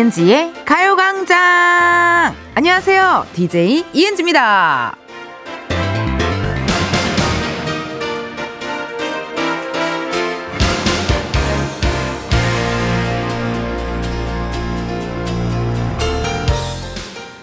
이은지의 가요광장! 안녕하세요. DJ 이은지입니다.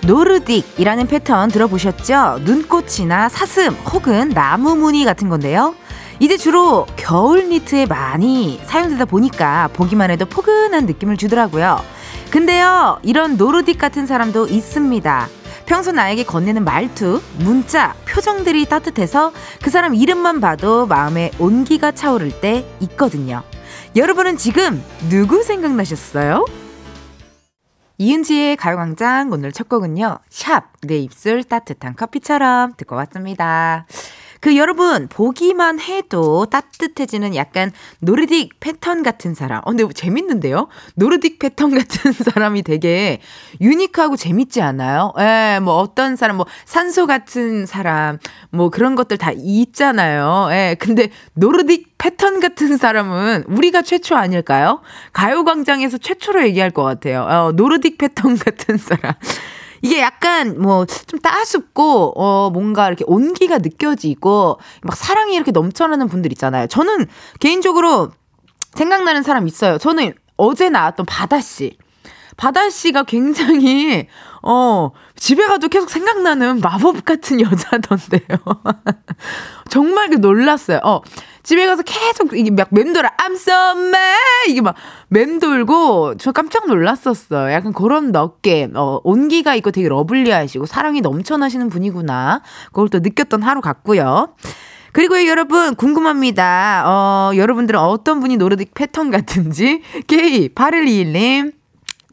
노르딕이라는 패턴 들어보셨죠? 눈꽃이나 사슴 혹은 나무 무늬 같은 건데요. 이제 주로 겨울 니트에 많이 사용되다 보니까 보기만 해도 포근한 느낌을 주더라고요. 근데요, 이런 노르딕 같은 사람도 있습니다. 평소 나에게 건네는 말투, 문자, 표정들이 따뜻해서 그 사람 이름만 봐도 마음에 온기가 차오를 때 있거든요. 여러분은 지금 누구 생각나셨어요? 이은지의 가요광장 오늘 첫 곡은요. 샵, 내 입술 따뜻한 커피처럼 듣고 왔습니다. 그 여러분 보기만 해도 따뜻해지는 약간 노르딕 패턴 같은 사람. 어, 근데 재밌는데요? 노르딕 패턴 같은 사람이 되게 유니크하고 재밌지 않아요? 예, 뭐 어떤 사람, 뭐 산소 같은 사람, 뭐 그런 것들 다 있잖아요. 예, 근데 노르딕 패턴 같은 사람은 우리가 최초 아닐까요? 가요광장에서 최초로 얘기할 것 같아요. 어, 노르딕 패턴 같은 사람. 이게 약간 뭐 좀 따숩고 어 뭔가 이렇게 온기가 느껴지고 막 사랑이 이렇게 넘쳐나는 분들 있잖아요. 저는 개인적으로 생각나는 사람 있어요. 저는 어제 나왔던 바다 씨. 바다 씨가 굉장히 어 집에 가도 계속 생각나는 마법 같은 여자던데요. 정말 그 놀랐어요. 어 집에 가서 계속 이게 막 맴돌아 I'm so mad 이게 막 맴돌고 저 깜짝 놀랐었어요. 약간 그런 넓게 어 온기가 있고 되게 러블리하시고 사랑이 넘쳐나시는 분이구나. 그걸 또 느꼈던 하루 같고요. 그리고 여러분 궁금합니다. 어 여러분들은 어떤 분이 노르딕 패턴 같은지 K8121님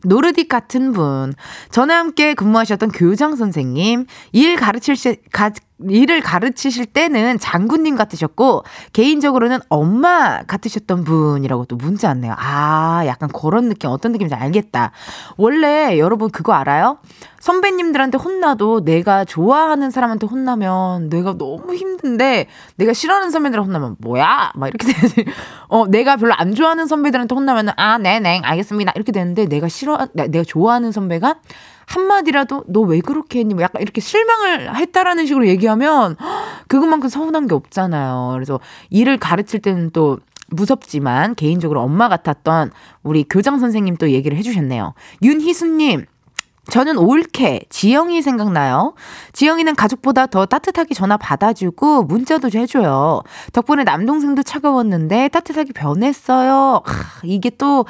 노르딕 같은 분, 전에 함께 근무하셨던 교장 선생님, 일 가르칠 시, 가, 일을 가르치실 때는 장군님 같으셨고 개인적으로는 엄마 같으셨던 분이라고 또 문자 왔네요. 아, 약간 그런 느낌 어떤 느낌인지 알겠다. 원래 여러분 그거 알아요? 선배님들한테 혼나도 내가 좋아하는 사람한테 혼나면 내가 너무 힘든데 내가 싫어하는 선배들한테 혼나면 뭐야? 막 이렇게 되지. 어, 내가 별로 안 좋아하는 선배들한테 혼나면은 아, 네네, 알겠습니다. 이렇게 되는데 내가 싫어 내가 좋아하는 선배가 한마디라도 너 왜 그렇게 했니? 뭐 약간 이렇게 실망을 했다라는 식으로 얘기하면 그것만큼 서운한 게 없잖아요. 그래서 일을 가르칠 때는 또 무섭지만 개인적으로 엄마 같았던 우리 교장 선생님 또 얘기를 해주셨네요. 윤희수님, 저는 올케, 지영이 생각나요. 지영이는 가족보다 더 따뜻하게 전화 받아주고 문자도 해줘요. 덕분에 남동생도 차가웠는데 따뜻하게 변했어요. 하, 이게 또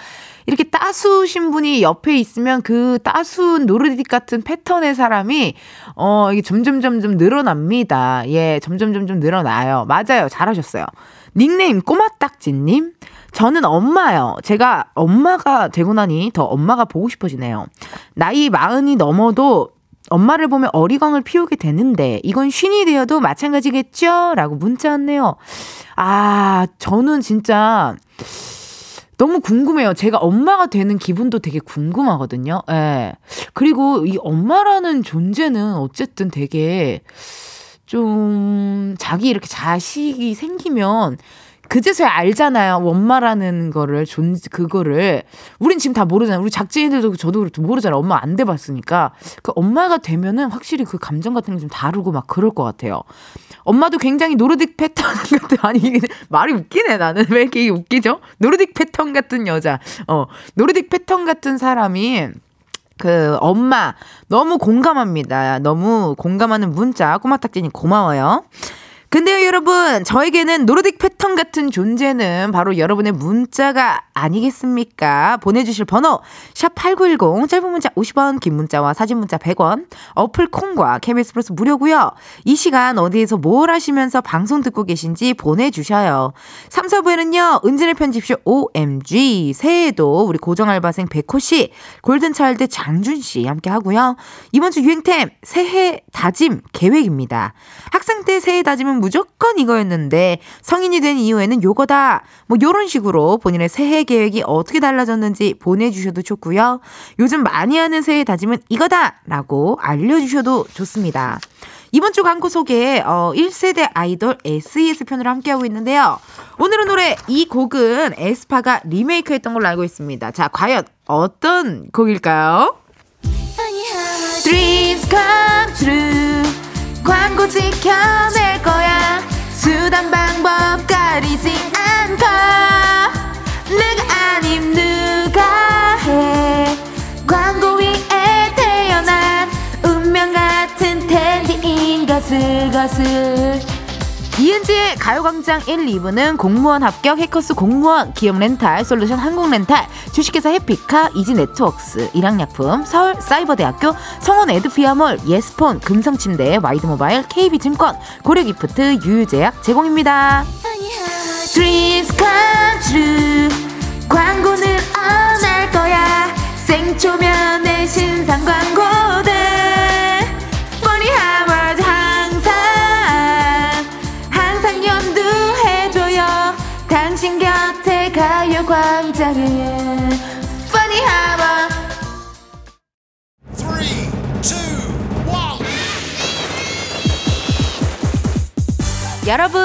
이렇게 따수신 분이 옆에 있으면 그 따수운 노르딕 같은 패턴의 사람이 어 이게 점점 점점 늘어납니다. 예, 점점 점점 늘어나요. 맞아요. 잘하셨어요. 닉네임 꼬마딱지님. 저는 엄마요. 제가 엄마가 되고 나니 더 엄마가 보고 싶어지네요. 나이 마흔이 넘어도 엄마를 보면 어리광을 피우게 되는데 이건 쉰이 되어도 마찬가지겠죠? 라고 문자 왔네요. 아, 저는 진짜 너무 궁금해요. 제가 엄마가 되는 기분도 되게 궁금하거든요. 예. 그리고 이 엄마라는 존재는 어쨌든 되게 좀 자기 이렇게 자식이 생기면 그제서야 알잖아요. 엄마라는 거를 존 그거를 우린 지금 다 모르잖아요. 우리 작가님들도 저도 모르잖아요. 엄마 안 돼 봤으니까 그 엄마가 되면은 확실히 그 감정 같은 게 좀 다르고 막 그럴 것 같아요. 엄마도 굉장히 Nordic 패턴 같은 아니 말이 웃기네 나는 왜 이렇게 웃기죠? Nordic 패턴 같은 여자, 어 Nordic 패턴 같은 사람이 그 엄마 너무 공감합니다. 너무 공감하는 문자 꼬마딱지님 고마워요. 근데요, 여러분, 저에게는 노르딕 패턴 같은 존재는 바로 여러분의 문자가 아니겠습니까? 보내주실 번호, 샵8910, 짧은 문자 50원, 긴 문자와 사진 문자 100원, 어플 콩과 KBS 플러스 무료고요 이 시간 어디에서 뭘 하시면서 방송 듣고 계신지 보내주셔요. 3, 4부에는요, 은진의 편집쇼 OMG, 새해에도 우리 고정알바생 백호씨, 골든차일드 장준씨 함께 하고요. 이번 주 유행템, 새해 다짐 계획입니다. 학생 때 새해 다짐은 무조건 이거였는데 성인이 된 이후에는 요거다. 뭐 요런 식으로 본인의 새해 계획이 어떻게 달라졌는지 보내주셔도 좋고요. 요즘 많이 하는 새해 다짐은 이거다! 라고 알려주셔도 좋습니다. 이번 주 광고 소개, 어, 1세대 아이돌 SES 편으로 함께하고 있는데요. 오늘은 노래 이 곡은 에스파가 리메이크 했던 걸로 알고 있습니다. 자, 과연 어떤 곡일까요? Dreams come true. 광고 지켜낼 거야. 수단 방법 가리지 않고. 내가 아님 누가 해. 광고 위에 태어난 운명 같은 텐디인 것을 것을. 이은지의 가요광장 1, 2부는 공무원 합격 해커스 공무원, 기업 렌탈, 솔루션 한국 렌탈, 주식회사 해피카, 이지 네트웍스, 일양약품, 서울 사이버대학교, 성원 에드피아몰, 예스폰, 금성침대, 와이드모바일, KB증권, 고려기프트, 유유제약 제공입니다. 광고는 안할 거야. 생초면의 신상 광고들. 여러분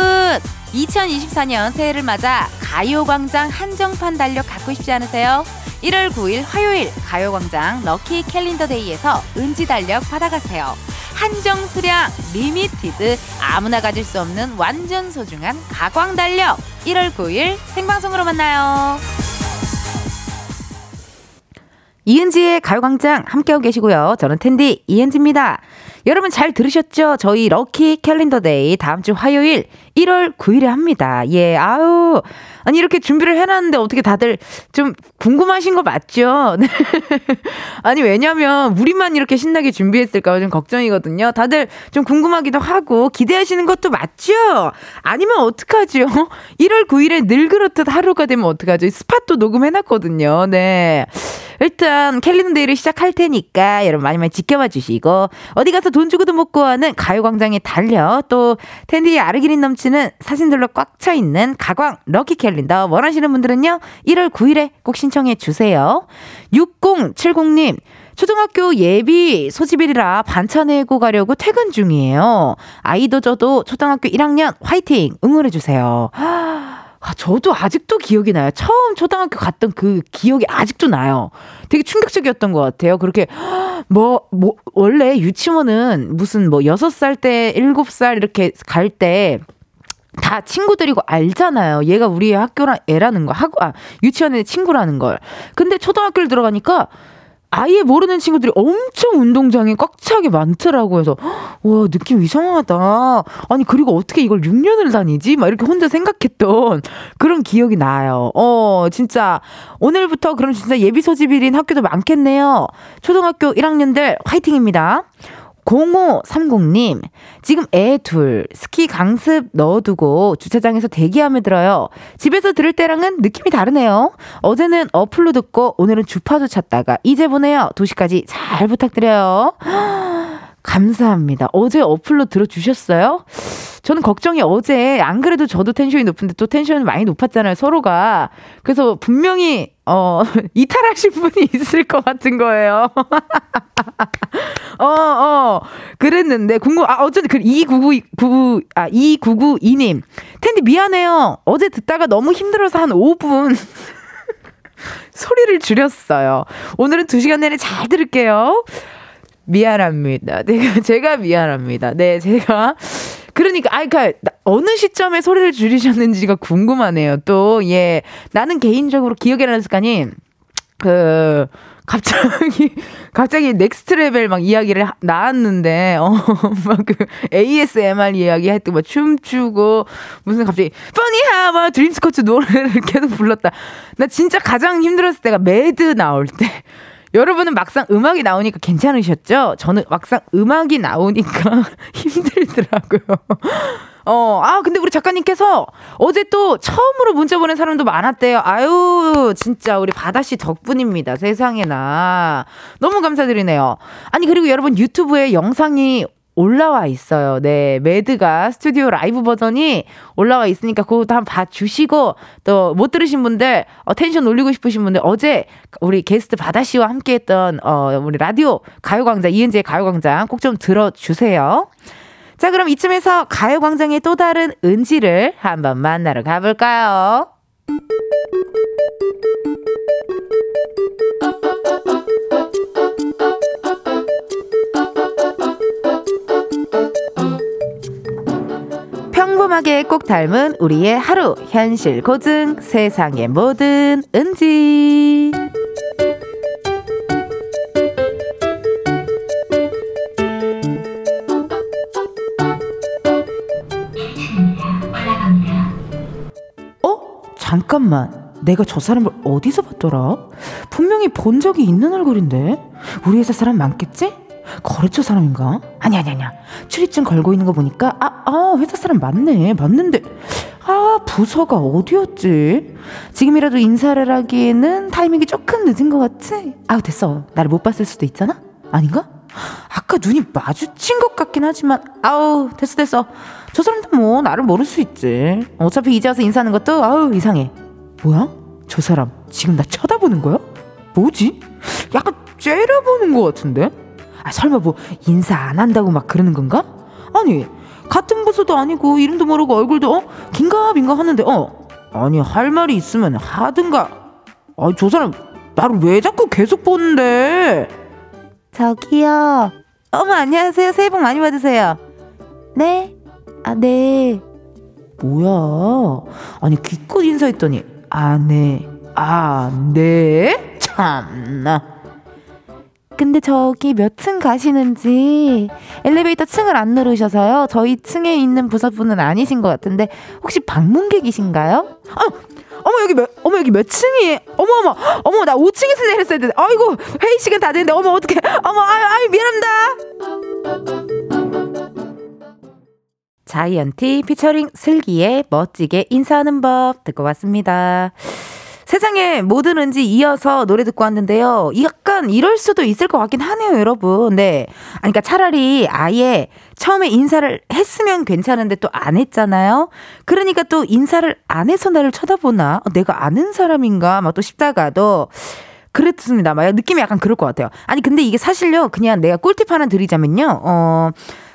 2024년 새해를 맞아 가요광장 한정판 달력 갖고 싶지 않으세요? 1월 9일 화요일 가요광장 Lucky Calendar Day에서 은지 달력 받아가세요. 한정 수량 limited 아무나 가질 수 없는 완전 소중한 가광 달력 1월 9일 생방송으로 만나요. 이은지의 가요광장 함께하고 계시고요. 저는 텐디 이은지입니다. 여러분 잘 들으셨죠? 저희 Lucky Calendar Day 다음 주 화요일 1월 9일에 합니다. 예, 아우. 아니, 이렇게 준비를 해놨는데 어떻게 다들 좀 궁금하신 거 맞죠? 네. 아니, 왜냐면 우리만 이렇게 신나게 준비했을까 좀 걱정이거든요. 다들 좀 궁금하기도 하고 기대하시는 것도 맞죠? 아니면 어떡하죠? 1월 9일에 늘 그렇듯 하루가 되면 어떡하죠? spot도 녹음해놨거든요. 네. 일단 캘린데이를 시작할 테니까 여러분 많이 많이 지켜봐 주시고 어디 가서 돈 주고도 못 구하는 가요광장에 달려 또 텐디의 아르기닌 넘치는 사진들로 꽉 차 있는 가광 럭키 캘린더 원하시는 분들은요 1월 9일에 꼭 신청해 주세요 6070님 초등학교 예비 소집일이라 반찬 내고 가려고 퇴근 중이에요. 아이도 저도 초등학교 1학년 화이팅 응원해 주세요. 아, 저도 아직도 기억이 나요. 처음 초등학교 갔던 그 기억이 아직도 나요. 되게 충격적이었던 것 같아요. 그렇게, 뭐, 뭐, 원래 유치원은 무슨 뭐 6살 때, 7살 이렇게 갈 때, 다 친구들이고 알잖아요. 얘가 우리 학교랑 애라는 거, 하고, 아, 유치원의 친구라는 걸. 근데 초등학교를 들어가니까 아예 모르는 친구들이 엄청 운동장에 꽉 차게 많더라고요. 그래서, 와, 느낌 이상하다. 아니, 그리고 어떻게 이걸 6년을 다니지? 막 이렇게 혼자 생각했던 그런 기억이 나요. 어, 진짜, 오늘부터 그럼 진짜 예비 소집일인 학교도 많겠네요. 초등학교 1학년들 화이팅입니다. 0530님, 지금 애 둘, 스키 강습 넣어두고 주차장에서 대기하며 들어요. 집에서 들을 때랑은 느낌이 다르네요. 어제는 어플로 듣고 오늘은 주파수 찾다가 이제 보내요. 도시까지 잘 부탁드려요. 감사합니다. 어제 어플로 들어주셨어요? 저는 걱정이 어제 안 그래도 저도 텐션이 높은데 또 텐션이 많이 높았잖아요 서로가 그래서 분명히 어 이탈하신 분이 있을 것 같은 거예요. 어, 어, 그랬는데, 궁금, 아, 어쩐지, 그, 2999, 아, 2992님. 텐디 미안해요. 어제 듣다가 너무 힘들어서 한 5분. 소리를 줄였어요. 오늘은 2시간 내내 잘 들을게요. 미안합니다. 제가, 제가 미안합니다. 네, 제가. 그러니까, 아, 그니까, 어느 시점에 소리를 줄이셨는지가 궁금하네요. 또, 예. 나는 개인적으로 기억에 나는 습관이, 그, 갑자기, 갑자기 Next Level 막 이야기를 하, 나왔는데, 어, 막그 ASMR 이야기 할 때 막 춤추고, 무슨 갑자기, 퍼니하! 막 Dreams Come True 노래를 계속 불렀다. 나 진짜 가장 힘들었을 때가 MAD 나올 때. 여러분은 막상 음악이 나오니까 괜찮으셨죠? 저는 막상 음악이 나오니까 힘들더라고요. 어, 아, 근데 우리 작가님께서 어제 또 처음으로 문자 보낸 사람도 많았대요. 아유, 진짜 우리 바다씨 덕분입니다. 세상에나. 너무 감사드리네요. 아니, 그리고 여러분 유튜브에 영상이 올라와 있어요. 네. MAD가 스튜디오 라이브 버전이 올라와 있으니까 그것도 한번 봐주시고 또 못 들으신 분들 어, 텐션 올리고 싶으신 분들 어제 우리 게스트 바다 씨와 함께 했던 어, 우리 라디오 가요광장 이은지의 가요광장 꼭 좀 들어주세요. 자, 그럼 이쯤에서 가요광장의 또 다른 은지를 한번 만나러 가볼까요? 평범하게 꼭 닮은 우리의 하루 현실 고증 세상의 모든 은지 어? 잠깐만 내가 저 사람을 어디서 봤더라? 분명히 본 적이 있는 얼굴인데 우리 회사 사람 많겠지? 거래처 사람인가? 아니 아니 아니야 출입증 걸고 있는 거 보니까 아, 아 회사 사람 맞네 맞는데 아 부서가 어디였지? 지금이라도 인사를 하기에는 타이밍이 조금 늦은 것 같지? 아우 됐어 나를 못 봤을 수도 있잖아? 아닌가? 아까 눈이 마주친 것 같긴 하지만 아우 됐어 됐어 저 사람도 뭐 나를 모를 수 있지 어차피 이제 와서 인사하는 것도 아우 이상해 뭐야? 저 사람 지금 나 쳐다보는 거야? 뭐지? 약간 째려보는 것 같은데? 아 설마 뭐 인사 안 한다고 막 그러는 건가? 아니 같은 부서도 아니고 이름도 모르고 얼굴도 어? 긴가민가 하는데 어? 아니 할 말이 있으면 하든가. 아저 사람 나를 왜 자꾸 계속 보는데? 저기요. 어머 안녕하세요. 새해 복 많이 받으세요. 네? 아 네. 뭐야? 아니 기껏 인사했더니 아네. 아네? 참나 근데 저기 몇 층 가시는지 엘리베이터 층을 안 누르셔서요. 저희 층에 있는 부서분은 아니신 것 같은데 혹시 방문객이신가요? 어, 어머 여기 몇 어머 여기 몇 층이에요? 어머 어머 어머 나 5층에서 내렸어야 돼. 아이고 회의 시간 다 됐는데 어머 어떡해? 어머 아유 아유 미안합니다. 자이언티 피처링 슬기의 멋지게 인사하는 법 듣고 왔습니다. 세상에 모든 은지 이어서 노래 듣고 왔는데요. 약간 이럴 수도 있을 것 같긴 하네요, 여러분. 네. 아니, 그러니까 차라리 아예 처음에 인사를 했으면 괜찮은데 또 안 했잖아요. 그러니까 또 인사를 안 해서 나를 쳐다보나? 어, 내가 아는 사람인가? 막 또 싶다가도 그렇습니다. 막 느낌이 약간 그럴 것 같아요. 아니 근데 이게 사실요. 그냥 내가 꿀팁 하나 드리자면요. 어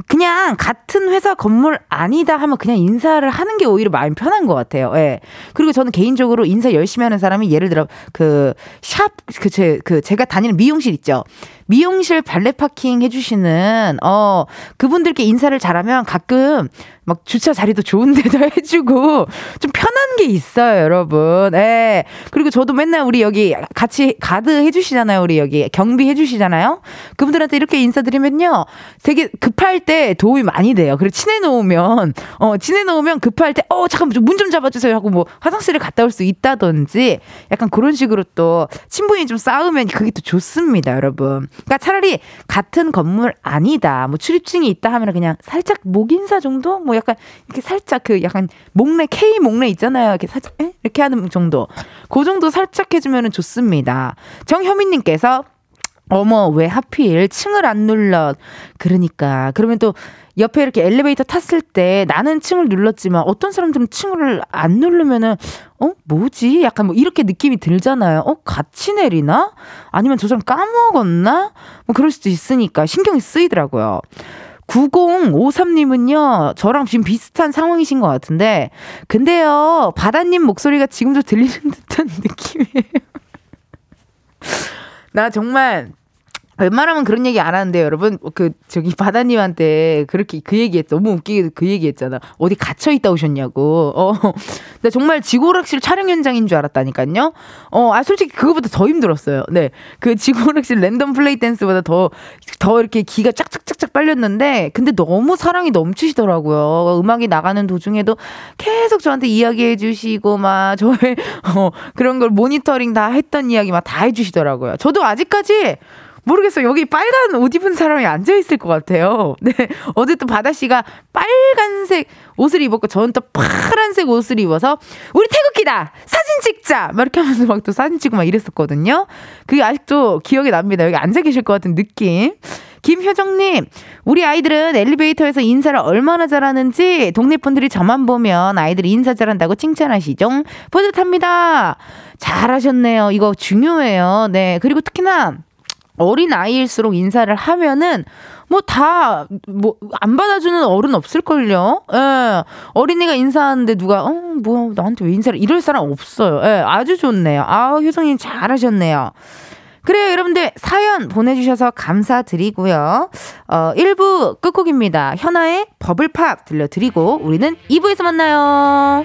그냥 같은 회사 건물 아니다 하면 그냥 인사를 하는 게 오히려 마음이 편한 것 같아요. 예. 그리고 저는 개인적으로 인사 열심히 하는 사람이 예를 들어 그 샵 그 제 그 제가 다니는 미용실 있죠. 미용실 발레 파킹 해주시는 어 그분들께 인사를 잘하면 가끔 막 주차 자리도 좋은 데도 해주고 좀 편한 게 있어요, 여러분. 예. 그리고 저도 맨날 우리 여기 같이 가드 해주시잖아요, 우리 여기 경비 해주시잖아요. 그분들한테 이렇게 인사드리면요, 되게 급할 때 도움이 많이 돼요. 그리고 친해 놓으면 어 친해 놓으면 급할 때 어 잠깐 문 좀 잡아주세요 하고 뭐 화장실을 갔다 올 수 있다든지 약간 그런 식으로 또 친분이 좀 쌓으면 그게 또 좋습니다, 여러분. 그러니까 차라리 같은 건물 아니다. 뭐 출입증이 있다 하면 그냥 살짝 목 인사 정도? 뭐 약간 이렇게 살짝 그 약간 목내 K 목내 있잖아요. 이렇게 살짝 에? 이렇게 하는 정도. 그 정도 살짝 해주면 좋습니다. 정현민님께서 어머 왜 하필 층을 안 눌러 그러니까. 그러면 또 옆에 이렇게 엘리베이터 탔을 때 나는 층을 눌렀지만 어떤 사람들은 층을 안 누르면은 어? 뭐지? 약간 뭐 이렇게 느낌이 들잖아요. 어? 같이 내리나? 아니면 저 사람 까먹었나? 뭐 그럴 수도 있으니까 신경이 쓰이더라고요. 9053님은요, 저랑 지금 비슷한 상황이신 것 같은데, 근데요, 바다님 목소리가 지금도 들리는 듯한 느낌이에요. 나 정말 웬만하면 그런 얘기 안 하는데 여러분 그 저기 바다님한테 그렇게 그 얘기했 너무 웃기게 그 얘기했잖아. 어디 갇혀 있다 오셨냐고. 어나 정말 지구오락실 촬영 현장인 줄 알았다니까요. 어아 솔직히 그거보다 더 힘들었어요. 네그 지구오락실 랜덤 플레이 댄스보다 더더 더 이렇게 기가 짝짝짝짝 빨렸는데 근데 너무 사랑이 넘치시더라고요. 음악이 나가는 도중에도 계속 저한테 이야기해 주시고 막 저의 어 그런 걸 모니터링 다 했던 이야기 막 다 해주시더라고요. 저도 아직까지 모르겠어요. 여기 빨간 옷 입은 사람이 앉아 있을 것 같아요. 네. 어제 또 바다 씨가 빨간색 옷을 입었고, 저는 또 파란색 옷을 입어서, 우리 태극기다! 사진 찍자! 막 이렇게 하면서 막 또 사진 찍고 막 이랬었거든요. 그게 아직도 기억이 납니다. 여기 앉아 계실 것 같은 느낌. 김효정님, 우리 아이들은 엘리베이터에서 인사를 얼마나 잘하는지 동네 분들이 저만 보면 아이들이 인사 잘한다고 칭찬하시죠? 뿌듯합니다. 잘하셨네요. 이거 중요해요. 네. 그리고 특히나 어린 아이일수록 인사를 하면은 뭐 다 뭐 안 받아주는 어른 없을걸요. 예. 어린이가 인사하는데 누가 어뭐 나한테 왜 인사를 이럴 사람 없어요. 예. 아주 좋네요. 아 효성님 잘하셨네요. 그래요, 여러분들 사연 보내주셔서 감사드리고요. 어, 1부 끝곡입니다. 현아의 버블팝 들려드리고 우리는 2부에서 만나요.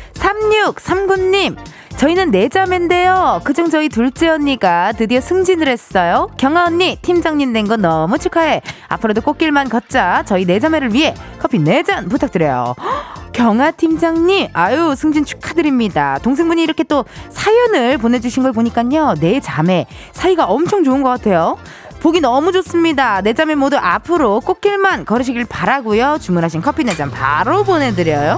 3639님, 저희는 네자매인데요. 그중 저희 둘째 언니가 드디어 승진을 했어요. 경아 언니, 팀장님 된 거 너무 축하해. 앞으로도 꽃길만 걷자. 저희 네자매를 위해 커피 네 잔 부탁드려요. 경아 팀장님, 아유, 승진 축하드립니다. 동생분이 이렇게 또 사연을 보내주신 걸 보니까요. 네 자매, 사이가 엄청 좋은 것 같아요. 보기 너무 좋습니다. 네 자매 모두 앞으로 꽃길만 걸으시길 바라고요. 주문하신 커피 네 잔 바로 보내드려요.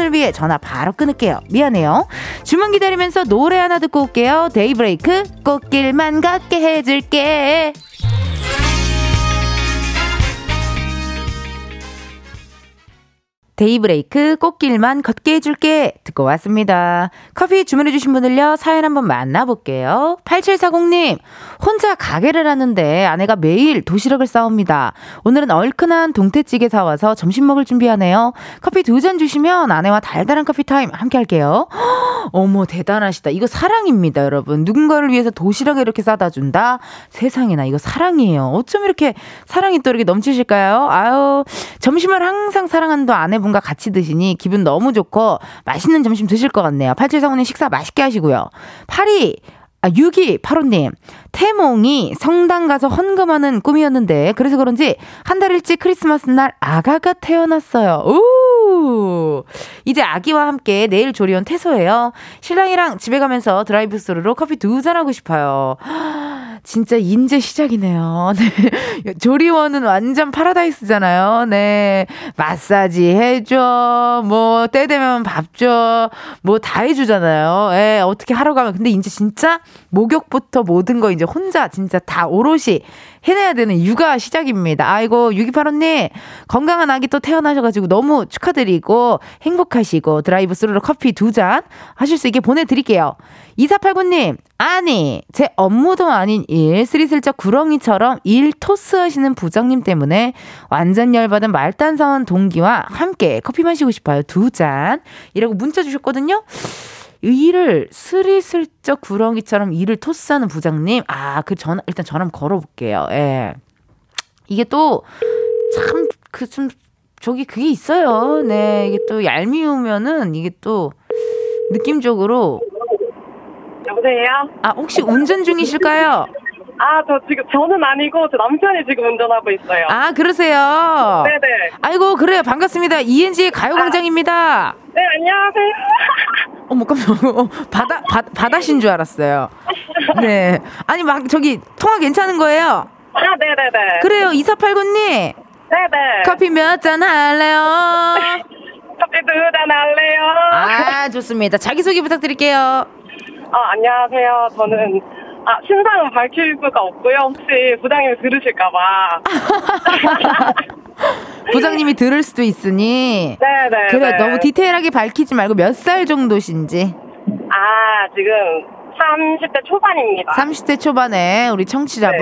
안전을 위해 전화 바로 끊을게요. 미안해요. 주문 기다리면서 노래 하나 듣고 올게요. 데이브레이크 꽃길만 걷게 해줄게. 데이브레이크 꽃길만 걷게 해줄게 듣고 왔습니다. 커피 주문해주신 분들요 사연 한번 만나볼게요. 8740님 혼자 가게를 하는데 아내가 매일 도시락을 싸옵니다. 오늘은 얼큰한 동태찌개 사와서 점심 먹을 준비하네요. 커피 두 잔 주시면 아내와 달달한 커피 타임 함께 할게요. 어머 대단하시다. 이거 사랑입니다 여러분. 누군가를 위해서 도시락을 이렇게 싸다 준다. 세상에나 이거 사랑이에요. 어쩜 이렇게 사랑이 또 이렇게 넘치실까요? 아유 점심을 항상 사랑하는 아내분 분과 같이 드시니 기분 너무 좋고 맛있는 점심 드실 것 같네요. 8745님 식사 맛있게 하시고요. 82 아, 6285님. 태몽이 성당 가서 헌금하는 꿈이었는데, 그래서 그런지 한 달 일찍 크리스마스 날 아가가 태어났어요. 우! 이제 아기와 함께 내일 조리원 퇴소해요. 신랑이랑 집에 가면서 드라이브 스루로 커피 두 잔 하고 싶어요. 진짜 인제 시작이네요. 네. 조리원은 완전 파라다이스잖아요. 네. 마사지 해줘. 뭐, 때 되면 밥 줘. 뭐 다 해주잖아요. 예, 어떻게 하러 가면. 근데 이제 진짜 목욕부터 모든 거 이제 혼자 진짜 다 오롯이 해내야 되는 육아 시작입니다. 아이고, 6285님, 건강한 아기 또 태어나셔가지고 너무 축하드리고 행복하시고 드라이브 스루로 커피 두 잔 하실 수 있게 보내드릴게요. 2489님, 아니, 제 업무도 아닌 일, 스리슬쩍 구렁이처럼 일 토스 하시는 부장님 때문에 완전 열받은 말단사원 동기와 함께 커피 마시고 싶어요. 두 잔. 이라고 문자 주셨거든요. 일을 스리슬쩍 구렁이처럼 일을 토스하는 부장님. 아, 그 전, 일단 전화 한번 걸어볼게요. 예. 이게 또, 참, 그, 좀, 저기 그게 있어요. 네. 이게 또 얄미우면은 이게 또 느낌적으로. 여보세요? 아, 혹시 운전 중이실까요? 아, 저 지금, 저는 아니고, 저 남편이 지금 운전하고 있어요. 아, 그러세요? 네네. 아이고, 그래요. 반갑습니다. 이은지의 가요광장입니다. 아, 네, 안녕하세요. 어머, 깜짝 어, 바다, 바, 바다신 줄 알았어요. 네. 아니, 막, 저기, 통화 괜찮은 거예요? 아, 네네네. 그래요. 2489님. 네네. 커피 몇 잔 할래요? 커피 두 잔 할래요? 아, 좋습니다. 자기소개 부탁드릴게요. 아, 안녕하세요. 저는, 아, 신상은 밝힐 수가 없고요. 혹시 부장님이 들으실까봐. 부장님이 들을 수도 있으니. 네네. 그래, 네. 너무 디테일하게 밝히지 말고 몇 살 정도신지. 아, 지금 30대 초반입니다. 30대 초반에 우리 청취자분.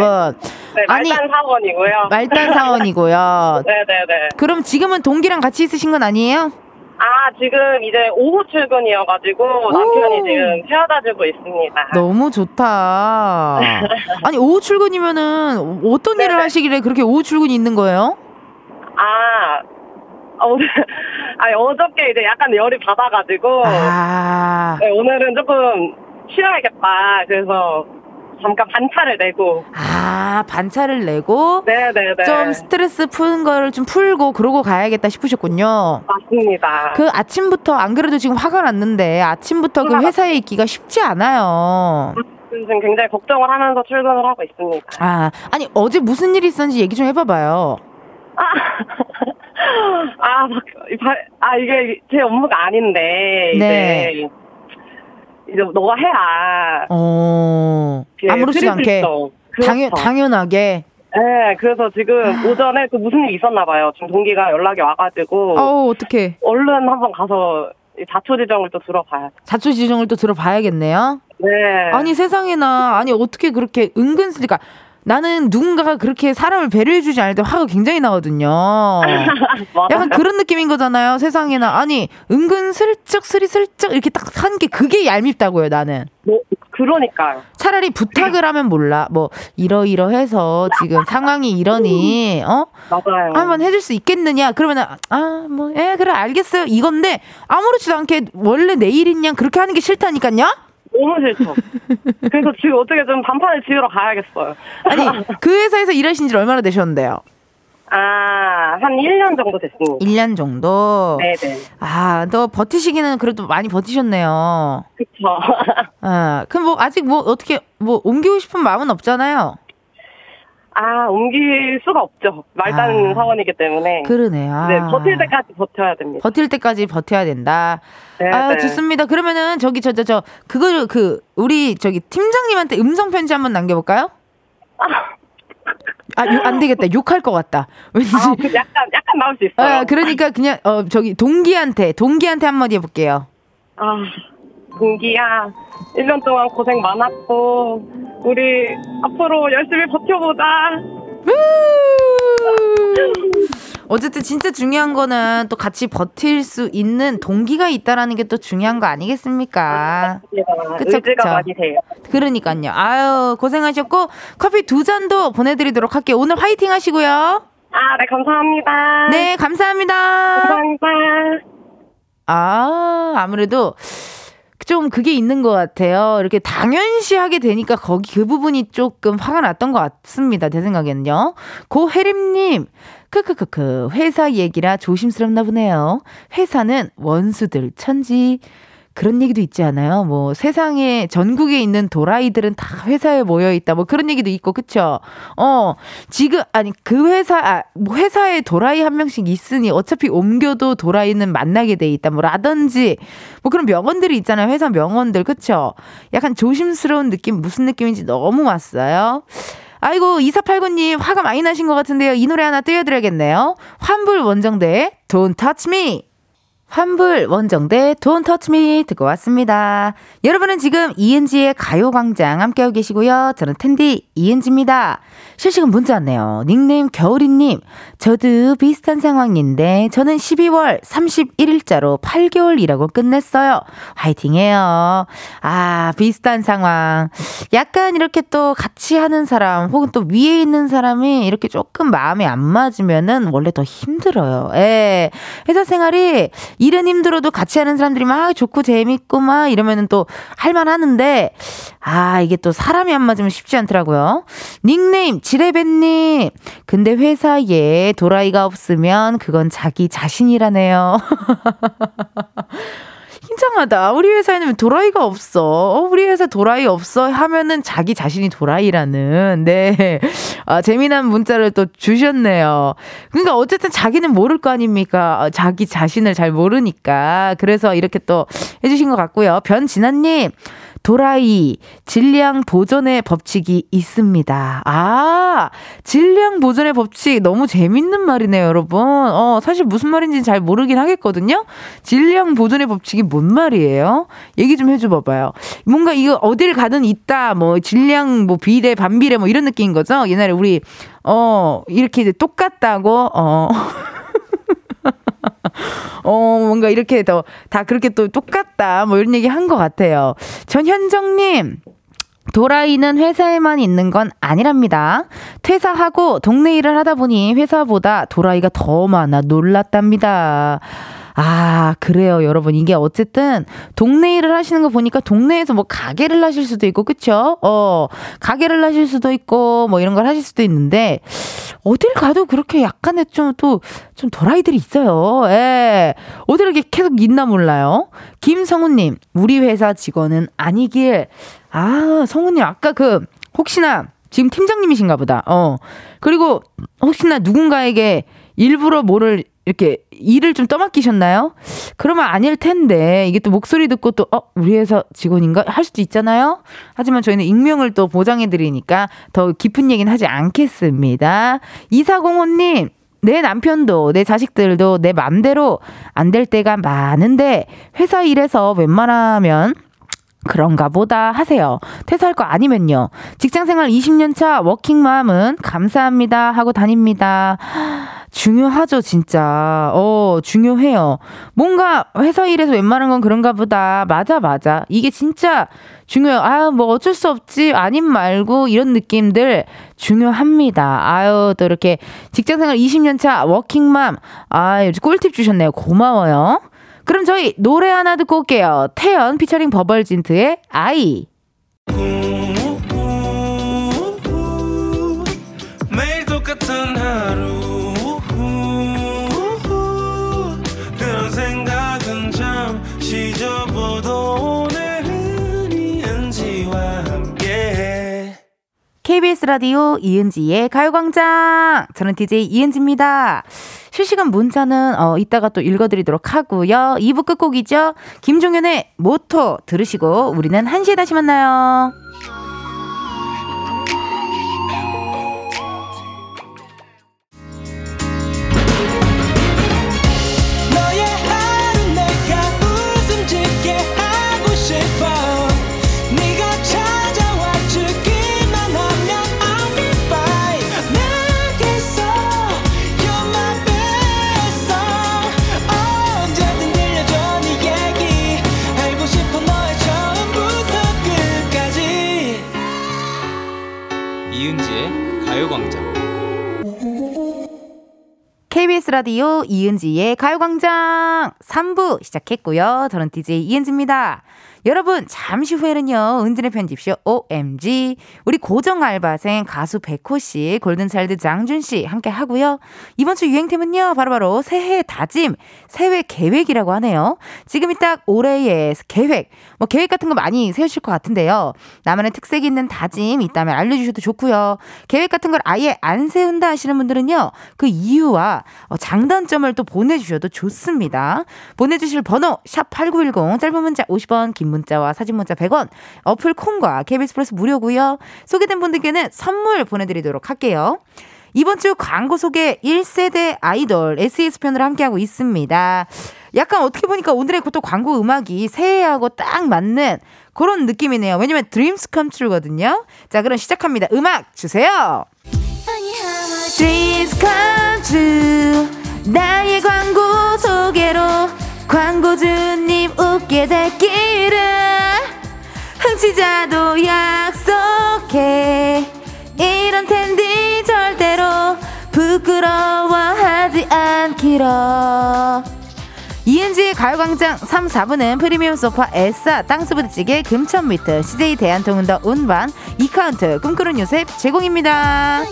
네, 아니, 말단 사원이고요. 말단 사원이고요. 네네네. 그럼 지금은 동기랑 같이 있으신 건 아니에요? 아, 지금 이제 오후 출근이어가지고 남편이 지금 태워다 주고 있습니다. 너무 좋다. 아니, 오후 출근이면은 어떤 일을 네네. 하시길래 그렇게 오후 출근이 있는 거예요? 아, 아, 오늘, 아니, 어저께 이제 약간 열이 받아가지고, 아, 네, 오늘은 조금 쉬어야겠다. 그래서 잠깐 반차를 내고, 아, 반차를 내고 네네네. 좀 스트레스 푸는 거를 좀 풀고 그러고 가야겠다 싶으셨군요. 맞습니다. 그 아침부터 안 그래도 지금 화가 났는데 아침부터 그 회사에 있기가 쉽지 않아요. 지금 굉장히 걱정을 하면서 출근을 하고 있습니다. 아, 아니 어제 무슨 일이 있었는지 얘기 좀 해봐봐요. 아, 아, 아, 이게 제 업무가 아닌데, 네. 이제, 이제 너가 해라. 어, 예, 아무렇지도 않게 스리슬쩍. 당연 그렇죠. 당연하게. 네, 그래서 지금 오전에 그 무슨 일이 있었나 봐요. 지금 동기가 연락이 와가지고, 어우 어떻게 얼른 한번 가서 이 자초지정을 또 들어봐야 돼. 자초지종을 또 들어봐야겠네요. 네. 아니 세상에나 아니 어떻게 그렇게 은근슬 그러니까 나는 누군가가 그렇게 사람을 배려해주지 않을 때 화가 굉장히 나거든요. 약간 그런 느낌인 거잖아요. 세상에나 아니 은근 슬쩍 스리슬쩍 이렇게 딱 한 게 그게 얄밉다고요. 나는 뭐, 그러니까요. 차라리 부탁을 하면 몰라. 뭐 이러이러해서 지금 상황이 이러니 어 맞아요. 한번 해줄 수 있겠느냐? 그러면 아뭐예 그래 알겠어요 이건데 아무렇지도 않게 원래 내 일인 양 그렇게 하는 게 싫다니까요. 너무 싫죠. 그래서 지금 어떻게 좀 단판을 지으러 가야겠어요. 아니 그 회사에서 일하신 지 얼마나 되셨는데요? 아, 한 1년 정도 됐습니다. 1년 정도. 네네. 아, 너 버티시기는 그래도 많이 버티셨네요. 그쵸. 아, 그럼 뭐 아직 뭐 어떻게 뭐 옮기고 싶은 마음은 없잖아요. 아, 옮길 수가 없죠. 말단 아. 사원이기 때문에. 그러네. 아. 네, 버틸 때까지 버텨야 됩니다. 버틸 때까지 버텨야 된다. 네, 아, 네. 좋습니다. 그러면은 저기 저 저 저 그거를 그 우리 저기 팀장님한테 음성 편지 한번 남겨 볼까요? 아, 욕, 안 되겠다. 욕할 것 같다. 왠지. 아, 그 약간, 약간 나올 수 있어요. 아, 그러니까 그냥 어 저기 동기한테 동기한테 한마디 해 볼게요. 아, 동기야. 1년 동안 고생 많았고, 우리 앞으로 열심히 버텨보자. 어쨌든 진짜 중요한 거는 또 같이 버틸 수 있는 동기가 있다라는 게 또 중요한 거 아니겠습니까? 그쵸, 그쵸. 그러니까요. 아유, 고생하셨고 커피 두 잔도 보내드리도록 할게요. 오늘 화이팅 하시고요. 아, 네, 감사합니다. 네, 감사합니다. 감사합니다. 아, 아무래도 좀 그게 있는 것 같아요. 이렇게 당연시하게 되니까 거기 그 부분이 조금 화가 났던 것 같습니다. 제 생각에는요. 고혜림님, 크크크크, 회사 얘기라 조심스럽나 보네요. 회사는 원수들 천지. 그런 얘기도 있지 않아요? 뭐 세상에 전국에 있는 도라이들은 다 회사에 모여 있다. 뭐 그런 얘기도 있고 그쵸? 어 지금 아니 그 회사 아, 뭐 회사에 도라이 한 명씩 있으니 어차피 옮겨도 도라이는 만나게 돼 있다. 뭐 라든지 뭐 그런 명언들이 있잖아요. 회사 명언들 그쵸? 약간 조심스러운 느낌 무슨 느낌인지 너무 왔어요. 아이고 2489님 화가 많이 나신 것 같은데요. 이 노래 하나 띄워드려야겠네요. 환불 원정대 Don't Touch Me. 환불 원정대 Don't Touch 듣고 왔습니다. 여러분은 지금 이은지의 가요광장 함께하고 계시고요. 저는 텐디 이은지입니다. 실시간 문자 왔네요. 닉네임 겨울이님. 저도 비슷한 상황인데 저는 12월 31일자로 8개월 일하고 끝냈어요. 화이팅 해요. 아 비슷한 상황. 약간 이렇게 또 같이 하는 사람 혹은 또 위에 있는 사람이 이렇게 조금 마음에 안 맞으면은 원래 더 힘들어요. 예. 회사 생활이 일은 힘들어도 같이 하는 사람들이 막 좋고 재밌고 막 이러면은 또 할만하는데 아 이게 또 사람이 안 맞으면 쉽지 않더라고요. 닉네임 지레벤님 근데 회사에 도라이가 없으면 그건 자기 자신이라네요. 굉장하다. 우리 회사에는 도라이가 없어. 어, 우리 회사 도라이 없어 하면은 자기 자신이 도라이라는 네 아, 재미난 문자를 또 주셨네요. 그러니까 어쨌든 자기는 모를 거 아닙니까? 어, 자기 자신을 잘 모르니까 그래서 이렇게 또 해주신 것 같고요. 변진아님. 도라이, 질량 보존의 법칙이 있습니다. 아, 질량 보존의 법칙 너무 재밌는 말이네요, 여러분. 어, 사실 무슨 말인지 잘 모르긴 하겠거든요? 질량 보존의 법칙이 뭔 말이에요? 얘기 좀 해줘 봐봐요. 뭔가 이거 어딜 가든 있다, 뭐, 질량, 뭐, 비례, 반비례, 뭐, 이런 느낌인 거죠? 옛날에 우리, 어, 이렇게 똑같다고, 어. 어, 뭔가 이렇게 더, 다 그렇게 또 똑같다. 뭐 이런 얘기 한 것 같아요. 전현정님. 도라이는 회사에만 있는 건 아니랍니다. 퇴사하고 동네 일을 하다 보니 회사보다 도라이가 더 많아 놀랐답니다. 아, 그래요, 여러분. 이게 어쨌든 동네 일을 하시는 거 보니까 동네에서 뭐 가게를 하실 수도 있고, 그쵸? 어, 가게를 하실 수도 있고, 뭐 이런 걸 하실 수도 있는데, 어딜 가도 그렇게 약간의 좀 또, 좀 도라이들이 있어요. 예. 어디 이렇게 계속 있나 몰라요. 김성우님, 우리 회사 직원은 아니길. 아, 성우님, 아까 그, 혹시나, 지금 팀장님이신가 보다. 어. 그리고, 혹시나 누군가에게 일부러 뭐를 이렇게 일을 좀 떠맡기셨나요? 그러면 아닐 텐데 이게 또 목소리 듣고 또 어, 우리 회사 직원인가 할 수도 있잖아요. 하지만 저희는 익명을 또 보장해 드리니까 더 깊은 얘기는 하지 않겠습니다. 이사공호님 내 남편도 내 자식들도 내 맘대로 안 될 때가 많은데 회사 일에서 웬만하면 그런가 보다 하세요. 퇴사할 거 아니면요. 직장 생활 20년 차 워킹맘은 감사합니다 하고 다닙니다. 중요하죠, 진짜. 어, 중요해요. 뭔가 회사 일에서 웬만한 건 그런가 보다. 맞아, 맞아. 이게 진짜 중요해요. 아, 뭐 어쩔 수 없지. 아님 말고 이런 느낌들 중요합니다. 아유, 또 이렇게 직장 생활 20년 차 워킹맘. 아, 꿀팁 주셨네요. 고마워요. 그럼 저희 노래 하나 듣고 올게요. 태연 피처링 버벌진트의 아이. 매일 똑같은 하루 KBS 라디오 이은지의 가요광장. 저는 DJ 이은지입니다. 실시간 문자는 어, 이따가 또 읽어드리도록 하고요. 2부 끝곡이죠. 김종현의 모토 들으시고 우리는 1시에 다시 만나요. KBS 라디오 이은지의 가요광장 3부 시작했고요. 저는 DJ 이은지입니다. 여러분, 잠시 후에는요, 은진의 편집쇼 OMG, 우리 고정 알바생 가수 백호 씨, 골든차일드 장준 씨 함께 하고요. 이번 주 유행템은요, 바로 바로 새해 다짐, 새해 계획이라고 하네요. 지금이 딱 올해의 계획, 뭐 계획 같은 거 많이 세우실 것 같은데요. 나만의 특색 있는 다짐 있다면 알려주셔도 좋고요. 계획 같은 걸 아예 안 세운다 하시는 분들은요, 그 이유와 어, 장단점을 또 보내주셔도 좋습니다. 보내주실 번호, 샵8910, 짧은 문자 50원, 긴 문자 와 사진 문자 100원, 어플 콩과 KBS 플러스 무료고요 소개된 분들께는 선물 보내드리도록 할게요. 이번 주 광고 소개 1세대 아이돌 SES 편으로 함께하고 있습니다. 약간 어떻게 보니까 오늘의 또 광고 음악이 새해하고 딱 맞는 그런 느낌이네요. 왜냐면 Dreams Come True거든요. 자, 그럼 시작합니다. 음악 주세요. Dreams come true 나의 광고 소개로 광고주님 웃게 됐기를 흥취자도 약속해. 이런 텐디 절대로 부끄러워하지 않기로. 이은지의 가요광장 3, 4부는 프리미엄 소파 에싸 땅스부대찌개 금천미트 CJ 대한통운더 운반 이카운트 꿈꾸는 요셉 제공입니다.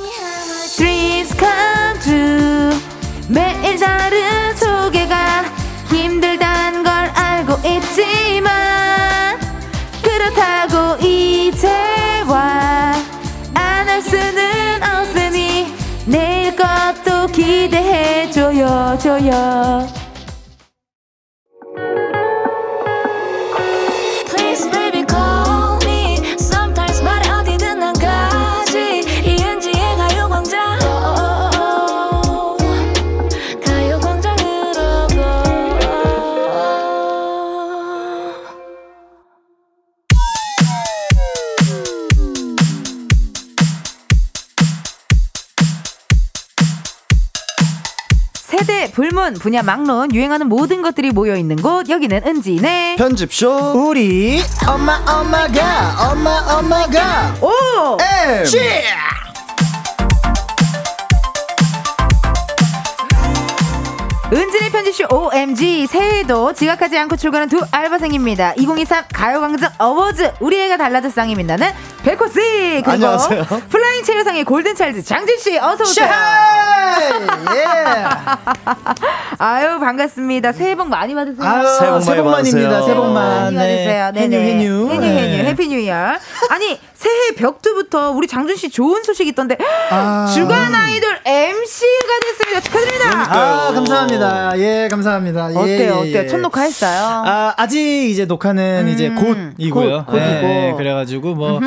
Dreams come true. 매일 다른 소개가 힘들단 걸 알고 있지만 그렇다고 이제와 안 할 수는 없으니 내일 것도 기대해줘요 줘요. 불문 분야 막론 유행하는 모든 것들이 모여 있는 곳. 여기는 은지네. 편집쇼. 우리 엄마 엄마가 엄마 엄마가. 오! M 은진의 편집쇼 OMG 새해에도 지각하지 않고 출근한 두 알바생입니다 2023 가요광장 어워즈 우리 애가 달라져 쌍이 빛나는 백호씨 그리고 안녕하세요. 플라잉 체류상의 골든차일드 장진씨 어서오세요 예. 아유 반갑습니다 새해 복 많이 받으세요 아유, 새해 복 많이 새해 복만입니다. 받으세요. 새해 복만. 많이 받으세요. 네. 네네. 해뉴 해뉴. 해뉴 네. 해뉴 Happy New Year. 아니 새해 벽두부터 우리 장준 씨 좋은 소식 있던데 아. 주간 아이돌 MC가 됐습니다. 축하드립니다. 아, 감사합니다. 예, 감사합니다. 예, 어때요? 예, 어때요? 예. 첫 녹화 했어요? 아, 아직 이제 녹화는 이제 곧이고요. 곧, 곧이고. 예, 그래 가지고 뭐,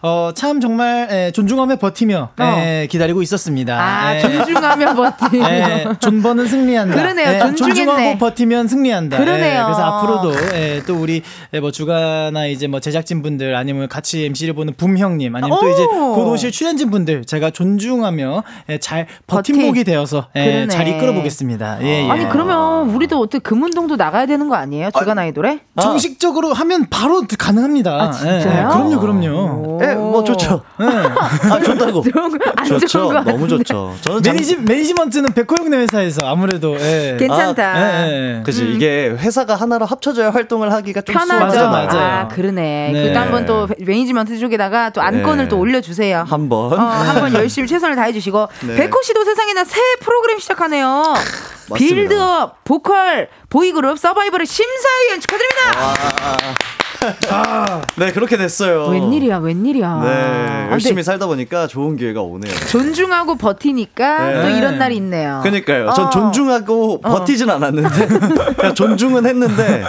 어, 참 정말, 예, 존중하며 버티며, 예, 기다리고 있었습니다. 어. 아 예. 존중하며 버티. 예, 존버는 승리한다. 그러네요. 예, 존중했네. 존중하고 버티면 승리한다. 그러네요. 예, 그래서 앞으로도 예, 또 우리 예, 뭐 주가나 이제 뭐 제작진 분들 아니면 같이 MC를 보는 붐 형님 아니면 또 오. 이제 곧 오실 출연진 분들 제가 존중하며 예, 잘 버팀목이 버티. 되어서 예. 잘 이끌어 보겠습니다. 예, 예. 아니 그러면 우리도 어떻게 금운동도 나가야 되는 거 아니에요? 주간 아이돌에? 정식적으로 하면 바로 가능합니다. 아, 진짜요? 예, 예, 그럼요, 그럼요. 예, 뭐 좋죠. 아, 좋다고. 좋은 거- 안 좋죠. 너무. 좋죠. 저는 장- 매니지, 매니지먼트는 백호 형네 회사에서 아무래도 예. 괜찮다. 예, 예. 그지 이게 회사가 하나로 합쳐져야 활동을 하기가 좀 편하죠. 수월하잖아요. 맞아, 맞아요. 아, 그러네. 네. 그때 한번 또 매니지먼트 쪽에다가 또 안건을 네. 또 올려주세요. 한번 어, 한번 열심히 최선을 다해주시고 네. 백호 씨도 세상에나 새 프로그램 시작하네요. 맞습니다. 빌드업, 보컬, 보이그룹, 서바이벌의 심사위원 축하드립니다. 네 그렇게 됐어요. 웬일이야, 웬일이야. 네 아, 열심히 근데 살다 보니까 좋은 기회가 오네요. 존중하고 버티니까 네. 또 이런 날이 있네요. 그니까요. 전 어. 존중하고 버티진 않았는데 존중은 했는데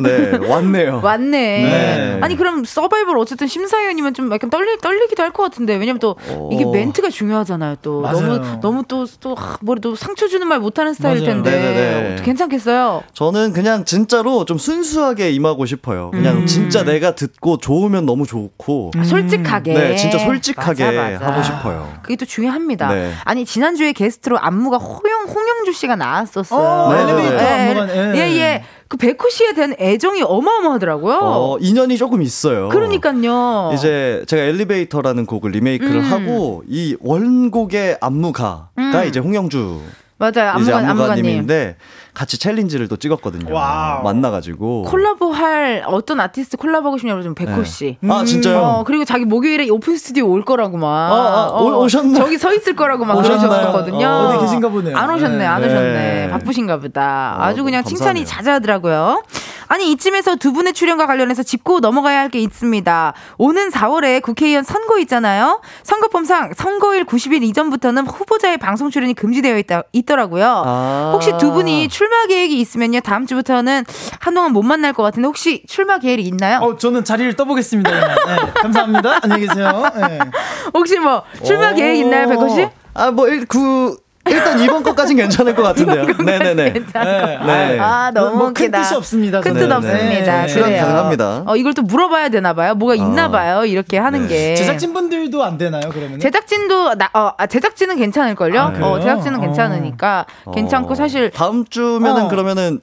네 왔네요. 왔네. 네. 아니 그럼 서바이벌 어쨌든 심사위원이면 좀 약간 떨리 떨리기도 할 것 같은데 왜냐면 또 어. 이게 멘트가 중요하잖아요. 또 맞아요. 너무 너무 또또뭐또 상처 주는 말 못하는 스타일일. 텐데 네네네. 어떻게 괜찮겠어요? 저는 그냥 진짜로 좀 순수하게 임하고 싶어요. 그냥 음. 진짜 내가 듣고 좋으면 너무 좋고. 아, 솔직하게. 네, 진짜 솔직하게 맞아, 맞아. 하고 싶어요. 그게 또 중요합니다. 네. 아니 지난주에 게스트로 안무가 호영 홍영주 씨가 나왔었어요. 어, 네, 엘리베이터 네. 안무가, 예. 예, 예. 그 백호 씨에 대한 애정이 어마어마하더라고요. 어, 인연이 조금 있어요. 그러니까요. 이제 제가 엘리베이터라는 곡을 리메이크를 음. 하고 이 원곡의 안무가가 음. 이제 홍영주 맞아요. 이제 안무가 안무가님. 안무가님인데 같이 챌린지를 또 찍었거든요. 와우. 만나가지고 콜라보 할 어떤 아티스트 콜라보 하고 싶냐고 좀 백호 네. 씨. 아 진짜요? 어, 그리고 자기 목요일에 오픈 스튜디오 올 거라고 막. 아, 아, 오- 오셨나요? 저기 서 있을 거라고 막? 그러셨거든요. 어, 어디 계신가 보네요. 안 오셨네, 안 네. 오셨네. 바쁘신가 보다. 어, 아주 그냥 너무 칭찬이 감사하네요. 자자하더라고요. 아니, 이쯤에서 두 분의 출연과 관련해서 짚고 넘어가야 할 게 있습니다. 오는 4월에 국회의원 선거 있잖아요. 선거법상 선거일 90일 이전부터는 후보자의 방송 출연이 금지되어 있다, 있더라고요. 아. 혹시 두 분이 출마 계획이 있으면요. 다음 주부터는 한동안 못 만날 것 같은데 혹시 출마 계획이 있나요? 어, 저는 자리를 떠보겠습니다. 네, 감사합니다. 안녕히 계세요. 네. 혹시 뭐 출마 계획 있나요, 백호 씨? 아뭐 그 일단 이번 것까진 괜찮을 것 같은데요. 네네네. 네. 네. 아, 너무 뭐큰 웃기다. 뜻이 없습니다. 큰 저는. 뜻 없습니다. 네. 출연 그래요. 가능합니다. 어, 이걸 또 물어봐야 되나 봐요. 뭐가 있나 어. 봐요. 이렇게 하는 네. 게. 제작진분들도 안 되나요, 그러면? 제작진도 나, 어, 아, 제작진은 괜찮을걸요? 아? 어, 제작진은 어. 괜찮으니까 괜찮고 어, 사실 다음 주면은 어. 그러면은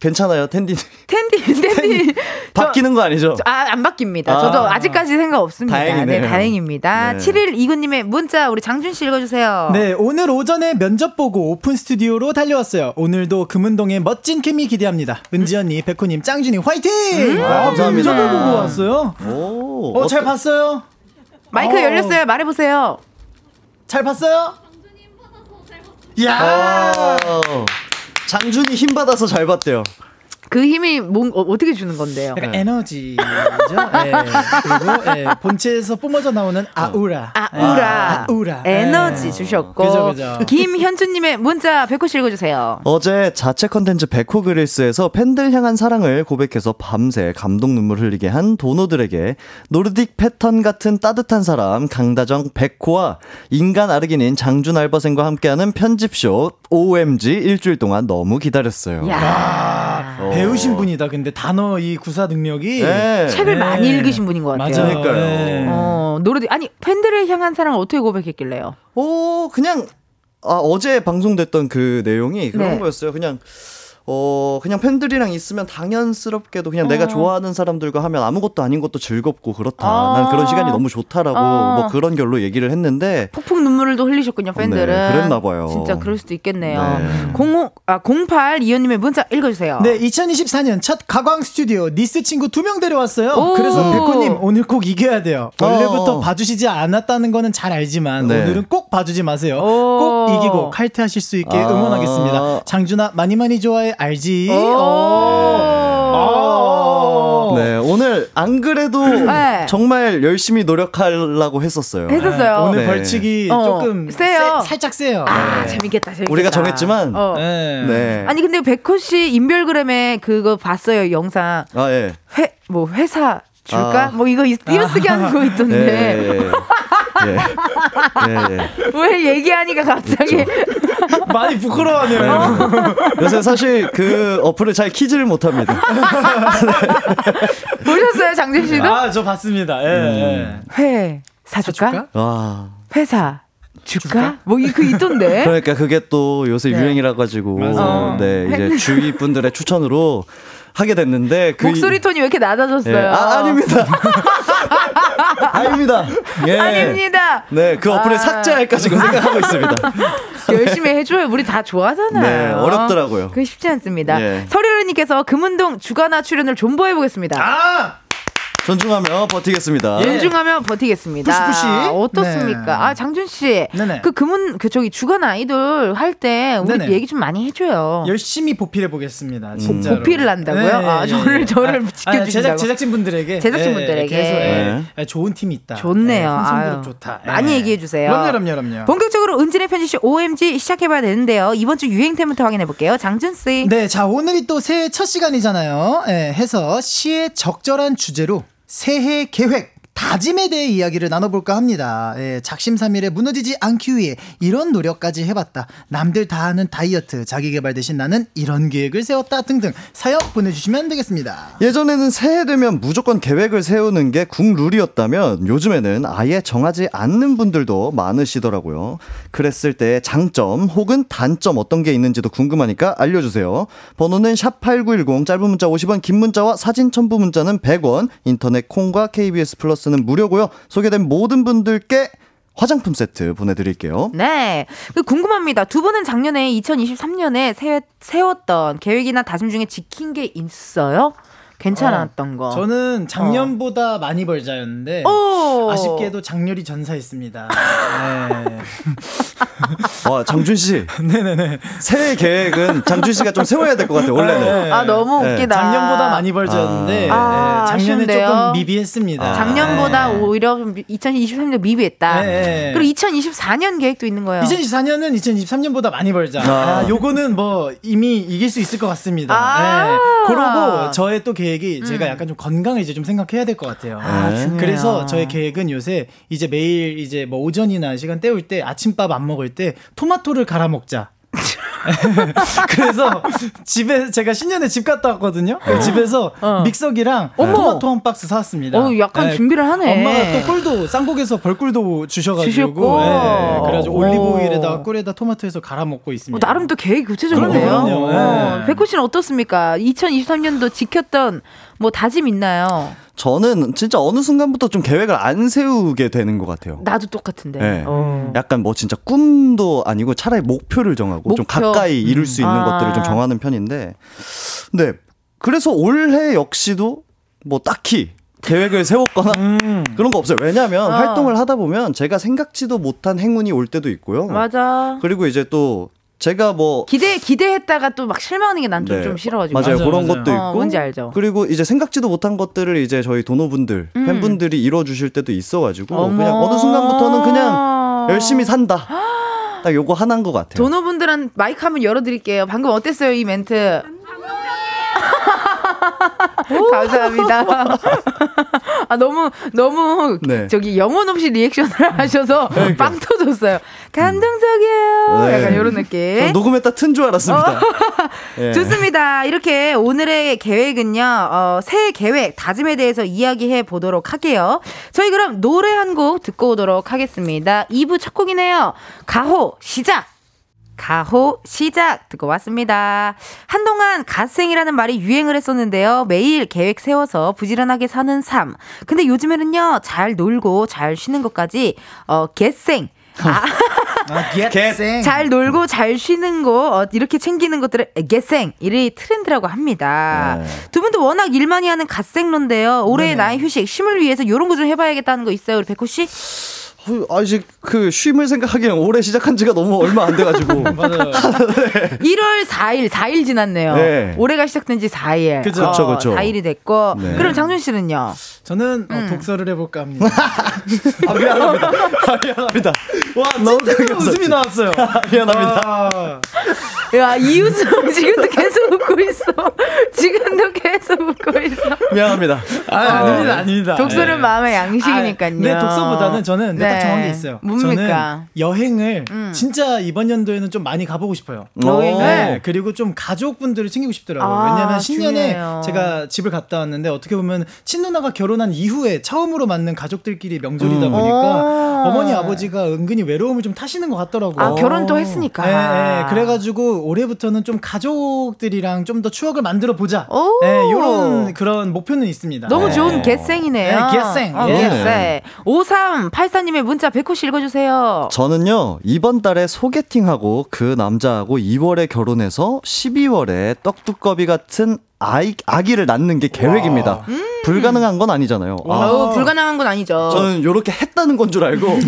괜찮아요 텐디 텐디 텐디 저- 바뀌는 거 아니죠? 저- 아, 안 바뀝니다. 아. 저도 아직까지 생각 없습니다. 다행이네요. 네, 다행입니다. 네. 7일 이구님의 문자 우리 장준 씨 읽어주세요. 네, 오늘 오전에 면접 보고 오픈 스튜디오로 달려왔어요. 오늘도 금은동의 멋진 케미 기대합니다. 은지 언니, 백호님, 짱준이 화이팅! 아, 감사합니다. 면접을 보고 왔어요. 오. 어, 잘 봤어요? 마이크 어. 열렸어요. 말해보세요. 잘 봤어요? 야 어. 장준이 힘 받아서 잘 봤대요. 그 힘이 뭔 어, 떻게 주는 건데요? 약간 에너지죠. 예. 그리고 예, 본체에서 뿜어져 나오는 아우라. 아우라. 예, 아우라. 에너지 예. 주셨고. 그죠, 그죠. 김현주님의 문자 백호 씨 읽어주세요. 어제 자체 컨텐츠 백호 그릴스에서 팬들 향한 사랑을 고백해서 밤새 감동 눈물 흘리게 한 도노들에게 노르딕 패턴 같은 따뜻한 사람 강다정 백호와 인간 아르기닌 장준 알바생과 함께하는 편집쇼 OMG 일주일 동안 너무 기다렸어요. 야 배우신 분이다. 근데 단어 이 구사 능력이 네. 책을 네. 많이 읽으신 분인 것 같아요. 맞아요. 그러니까요. 예. 어, 노래 아니 팬들을 향한 사랑을 어떻게 고백했길래요? 어, 그냥 아, 어제 방송됐던 그 내용이 그런 네. 거였어요. 그냥 어, 그냥 팬들이랑 있으면 당연스럽게도 그냥 내가 좋아하는 사람들과 하면 아무것도 아닌 것도 즐겁고 그렇다. 아. 난 그런 시간이 너무 좋다라고 아. 뭐 그런 결로 얘기를 했는데 폭풍 눈물을 또 흘리셨군요, 팬들은. 네, 그랬나 봐요. 진짜 그럴 수도 있겠네요. 네. 05, 아, 08 이현님의 문자 읽어주세요. 네, 2024년 첫 가광 스튜디오 니스 친구 두 명 데려왔어요. 오. 그래서 백호님 오늘 꼭 이겨야 돼요. 원래부터 어. 봐주시지 않았다는 거는 잘 알지만 네. 오늘은 꼭 봐주지 마세요. 오. 꼭 이기고 칼퇴하실 수 있게 아. 응원하겠습니다. 장준아 많이 많이 좋아해 알지? 오. 어. 네, 오늘 안 그래도 네. 정말 열심히 노력하려고 했었어요. 했었어요. 오늘 네. 벌칙이 어, 조금 세요. 세- 살짝 세요. 아, 네. 재밌겠다, 재밌겠다. 우리가 정했지만 어. 네. 네. 아니, 근데 백호 씨 인별그램에 그거 봤어요, 영상. 아, 예. 회, 뭐, 회사 줄까? 아. 뭐, 이거 이- 띄어쓰기 하는 거 예. 있던데. 예. 예. 예. 예. 왜 얘기하니까 갑자기. 많이 부끄러워하네요. 어. 요새 사실 그 어플을 잘 키지를 못합니다. 보셨어요, 장준 씨도? 아, 저 봤습니다. 예. 음. 예. 회 사줄까? 사줄까? 와. 회사 줄까? 뭐, 이- 그 있던데. 그러니까 그게 또 요새 네. 유행이라 가지고 맞아요. 네 이제 주위 분들의 추천으로 하게 됐는데 그 목소리 톤이 왜 이렇게 낮아졌어요? 예. 아 아닙니다. 아닙니다. 예. 아닙니다. 네, 그 어플을 아. 삭제할까 지금 생각하고 있습니다. 열심히 해줘요. 우리 다 좋아하잖아요. 네, 어렵더라고요. 그게 쉽지 않습니다. 예. 서리르님께서 금운동 주간화 출연을 존버해보겠습니다. 아! 존중하며 버티겠습니다. 예. 존중하며 버티겠습니다. 푸시푸시. 어떻습니까? 네. 아 장준 씨, 네네. 그 금은 그 저기 주간 아이돌 할 때 우리 네네. 얘기 좀 많이 해줘요. 열심히 보필해 보겠습니다. 진짜로. 보필을 한다고요? 아, 저를- 저를 지켜주신다고. 제작 제작진 분들에게 제작진 분들에게. 계속 예, 네. 좋은 팀이 있다. 좋네요. 아유, 좋다. 많이 예. 얘기해 주세요. 그럼요, 그럼요, 그럼요. 본격적으로 은진의 편지쇼 OMG 시작해봐야 되는데요. 이번 주 유행템부터 확인해 볼게요. 장준 씨. 네, 자 오늘이 또 새해 첫 시간이잖아요. 예, 해서 시의 적절한 주제로 새해 계획. 다짐에 대해 이야기를 나눠볼까 합니다. 예, 작심삼일에 무너지지 않기 위해 이런 노력까지 해봤다. 남들 다 하는 다이어트, 자기개발 대신 나는 이런 계획을 세웠다 등등 사연 보내주시면 되겠습니다. 예전에는 새해 되면 무조건 계획을 세우는 게 국룰이었다면 요즘에는 아예 정하지 않는 분들도 많으시더라고요. 그랬을 때 장점 혹은 단점 어떤 게 있는지도 궁금하니까 알려주세요. 번호는 샵8910 짧은 문자 50원 긴 문자와 사진 첨부 문자는 100원 인터넷 콩과 KBS 플러스 는 무료고요. 소개된 모든 분들께 화장품 세트 보내드릴게요. 네. 그 궁금합니다. 두 분은 작년에 2023년에 세, 세웠던 계획이나 다짐 중에 지킨 게 있어요? 괜찮았던 거. 저는 작년보다 많이 벌자였는데 오! 아쉽게도 장렬히 전사했습니다. 네. 와 장준 씨. 네네네. 새해 계획은 장준 씨가 좀 세워야 될 것 같아요. 원래는. 네. 아, 너무 네. 웃기다. 작년보다 많이 벌자였는데 아. 네, 작년에 아쉬운데요? 조금 미비했습니다. 작년보다 네. 오히려 2023년 미비했다. 네. 그리고 2024년 계획도 있는 거예요. 2024년은 2023년보다 많이 벌자. 아. 아, 요거는 뭐 이미 이길 수 있을 것 같습니다. 아. 네. 그러고 저의 또 계획 이 제가 약간 좀 건강을 이제 좀 생각해야 될 것 같아요. 아, 중요해요. 그래서 저의 계획은 요새 이제 매일 이제 뭐 오전이나 시간 때울 때 아침밥 안 먹을 때 토마토를 갈아 먹자. 그래서 집에 제가 신년에 집 갔다 왔거든요. 그 집에서 어. 믹서기랑 어머. 토마토 한 박스 사왔습니다. 어, 약간 준비를 하네. 엄마가 또 꿀도 쌍곡에서 벌꿀도 주셔가지고. 예, 그래가지고 오. 올리브 오일에다가 꿀에다 토마토에서 갈아 먹고 어, 있습니다. 나름 또 계획이 구체적이네요. 그럼요, 그럼요. 어, 네. 백호 씨는 어떻습니까? 2023년도 지켰던 뭐 다짐 있나요? 저는 진짜 어느 순간부터 좀 계획을 안 세우게 되는 것 같아요. 나도 똑같은데. 네. 어. 약간 뭐 진짜 꿈도 아니고 차라리 목표를 정하고 좀 목표. 가까이 이룰 수 있는 아. 것들을 좀 정하는 편인데, 네. 그래서 올해 역시도 뭐 딱히 계획을 세웠거나 그런 거 없어요. 왜냐하면 어. 활동을 하다 보면 제가 생각지도 못한 행운이 올 때도 있고요. 맞아. 그리고 이제 또 제가 뭐 기대 기대했다가 또 막 실망하는 게 난좀 네. 좀 싫어가지고. 맞아요. 맞아요, 그런 맞아요. 것도 어, 있고. 뭔지 알죠. 그리고 이제 생각지도 못한 것들을 이제 저희 도노분들, 음. 팬분들이 이뤄주실 때도 있어가지고 어머. 그냥 어느 순간부터는 그냥 열심히 산다. 딱 요거 하나인 것 같아요. 도노분들한 마이크 한번 열어드릴게요. 방금 어땠어요 이 멘트? 감사합니다. 아 너무 너무 네. 저기 영혼 없이 리액션을 하셔서 빵 터졌어요. 감동적이에요. 네. 약간 이런 저 느낌. 녹음했다 튼 줄 알았습니다. 예. 좋습니다. 이렇게 오늘의 계획은요, 어, 새해 계획, 다짐에 대해서 이야기해 보도록 할게요. 저희 그럼 노래 한 곡 듣고 오도록 하겠습니다. 2부 첫 곡이네요. 가호, 시작! 가호 시작 듣고 왔습니다. 한동안 갓생이라는 말이 유행을 했었는데요. 매일 계획 세워서 부지런하게 사는 삶. 근데 요즘에는요, 잘 놀고 잘 쉬는 것까지, 어, 겟생. 아, 아, 겟생. 잘 놀고 잘 쉬는 거 어, 이렇게 챙기는 것들을 겟생 이 트렌드라고 합니다. 네. 두 분도 워낙 일 많이 하는 갓생론데요. 올해 나의 휴식 쉼을 위해서 이런 거 좀 해봐야겠다는 거 있어요, 우리 백호 씨? 어, 아, 이제 그 쉼을 생각하기엔 올해 시작한 지가 너무 얼마 안 돼가지고. 맞아요. 1월 4일, 4일 지났네요. 네. 올해가 시작된 지 4일. 그죠. 그쵸, 그쵸. 4일이 됐고. 네. 그럼 장준 씨는요? 저는 어, 음. 독서를 해볼까 합니다. 아, 미안합니다. 아, 미안합니다. 와, 너무 찐으로 웃음이 나왔어요. 미안합니다. 아, 야, 이 웃음 지금도 계속 웃고 있어. 지금도 계속 웃고 있어. 미안합니다. 아, 아닙니다, 아닙니다. 독서는 네. 마음의 양식이니까요. 아, 네, 독서보다는 저는 네, 딱 정한 게 있어요. 뭡니까? 저는 여행을 음. 진짜 이번 연도에는 좀 많이 가보고 싶어요. 여행을? 네, 그리고 좀 가족분들을 챙기고 싶더라고요. 아, 왜냐하면 신년에 중요해요. 제가 집을 갔다 왔는데 어떻게 보면 친누나가 결혼한 이후에 처음으로 맞는 가족들끼리 명절이다 음. 보니까 어. 어머니 아버지가 은근히 외로움을 좀 타시는 것 같더라고요. 아, 결혼도 했으니까. 네, 네. 그래가지고 올해부터는 좀 가족들이랑 좀 더 추억을 만들어 보자. 오. 네, 이런 그런 목표는 있습니다. 너무 네. 좋은 겟생이네요. 네, 겟생. 어, 예. 겟생. 5384님의 문자 백호 씨 읽어주세요. 저는요, 이번 달에 소개팅하고 그 남자하고 2월에 결혼해서 12월에 떡두꺼비 같은 아이, 아기를 낳는 게 계획입니다. 불가능한 건 아니잖아요. 아, 어우, 불가능한 건 아니죠. 저는 요렇게 했다는 건 줄 알고,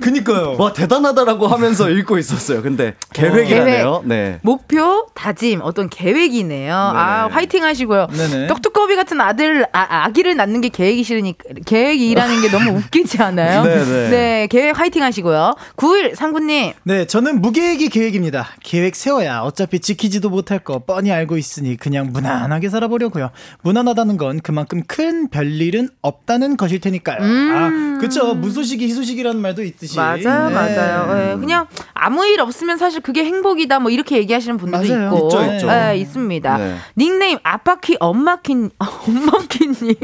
그니까요. 와, 대단하다라고 하면서 읽고 있었어요. 근데 계획이라네요. 네. 목표, 다짐, 어떤 계획이네요. 아, 화이팅 하시고요. 네네. 떡두꺼비 같은 아들, 아, 아기를 낳는 게 계획이 싫으니까, 계획이라는 게 너무 웃기지 않아요? 네네. 네, 계획 화이팅 하시고요. 9일 상구님. 네, 저는 무계획이 계획입니다. 계획 세워야 어차피 지키지도 못할 거 뻔히 알고 있으니 그냥 무난하게 살아보려고요. 무난하다는 건 그만큼 큰 별일은 없다는 것일 테니까요. 아, 그쵸. 무소식이 희소식이라는 말도 있듯이. 음. 맞아요, 네. 맞아요. 네, 그냥 아무 일 없으면 사실 그게 행복이다, 뭐 이렇게 얘기하시는 분들도 맞아요. 있고. 있죠, 있죠. 네, 있습니다. 네. 닉네임 아빠키 엄마키, 엄마키님.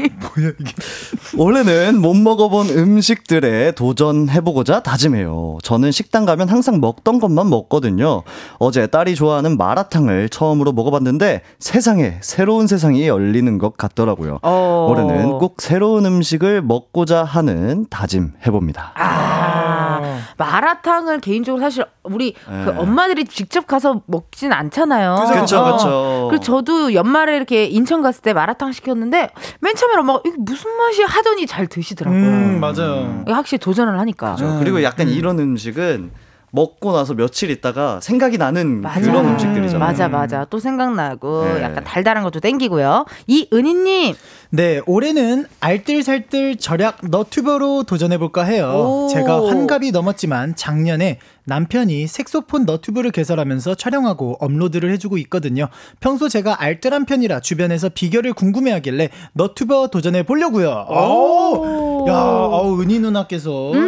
올해는 못 먹어본 음식들에 도전해보고자 다짐해요. 저는 식당 가면 항상 먹던 것만 먹거든요. 어제 딸이 좋아하는 마라탕을 처음으로 먹어봤는데 세상에 새로운 세상이 열리는 것 같더라고요. 어. 올해는 꼭 새로운 음식을 먹고자 하는 다짐 해봅니다. 아, 마라탕을 개인적으로 사실 우리 그 네. 엄마들이 직접 가서 먹진 않잖아요. 그쵸, 어. 그쵸. 그래서 저도 연말에 이렇게 인천 갔을 때 마라탕 시켰는데 맨 처음에 엄마가 이게 무슨 맛이 하더니 잘 드시더라고요. 음, 맞아요. 확실히 도전을 하니까. 그렇죠. 그리고 약간 이런 음식은 먹고 나서 며칠 있다가 생각이 나는 맞아. 그런 음식들이잖아요. 맞아, 맞아. 또 생각나고 네. 약간 달달한 것도 땡기고요. 이은희님, 네, 올해는 알뜰살뜰 절약 너튜버로 도전해볼까 해요. 오. 제가 환갑이 넘었지만 작년에 남편이 색소폰 너튜브를 개설하면서 촬영하고 업로드를 해주고 있거든요. 평소 제가 알뜰한 편이라 주변에서 비결을 궁금해하길래 너튜버 도전해 보려고요. 오, 야, 어우, 은희 누나께서 예,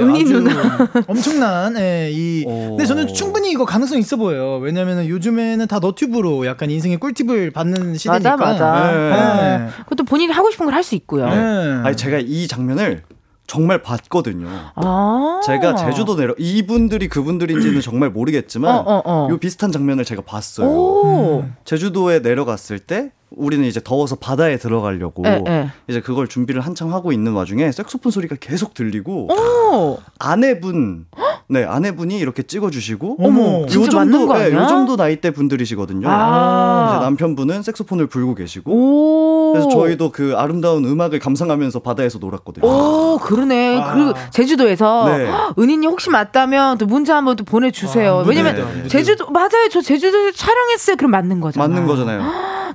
음, 은희 아주 누나. 엄청난 예, 이. 오. 근데 저는 충분히 이거 가능성 있어 보여요. 왜냐면은 요즘에는 다 너튜브로 약간 인생의 꿀팁을 받는 시대니까. 맞아, 맞아. 네. 네. 그것도 본인이 하고 싶은 걸 할 수 있고요. 네. 아니 제가 이 장면을 정말 봤거든요. 아. 제가 제주도 내려 이분들이 그분들인지는 정말 모르겠지만 어, 어, 어. 요 비슷한 장면을 제가 봤어요. 오. 제주도에 내려갔을 때 우리는 이제 더워서 바다에 들어가려고 에, 에. 이제 그걸 준비를 한창 하고 있는 와중에 색소폰 소리가 계속 들리고 오. 아내분 네 아내분이 이렇게 찍어주시고 어머, 요 정도 거 네, 아니야? 요 정도 나이대 분들이시거든요. 아. 이제 남편분은 색소폰을 불고 계시고 오. 그래서 저희도 그 아름다운 음악을 감상하면서 바다에서 놀았거든요. 오, 그러네. 아. 그리고 제주도에서 네. 헉, 은희님 혹시 맞다면 또 문자 한번 또 보내주세요. 아, 왜냐면 무대도, 제주도 맞아요. 저 제주도 촬영했어요. 그럼 맞는 거잖아요. 맞는 거잖아요.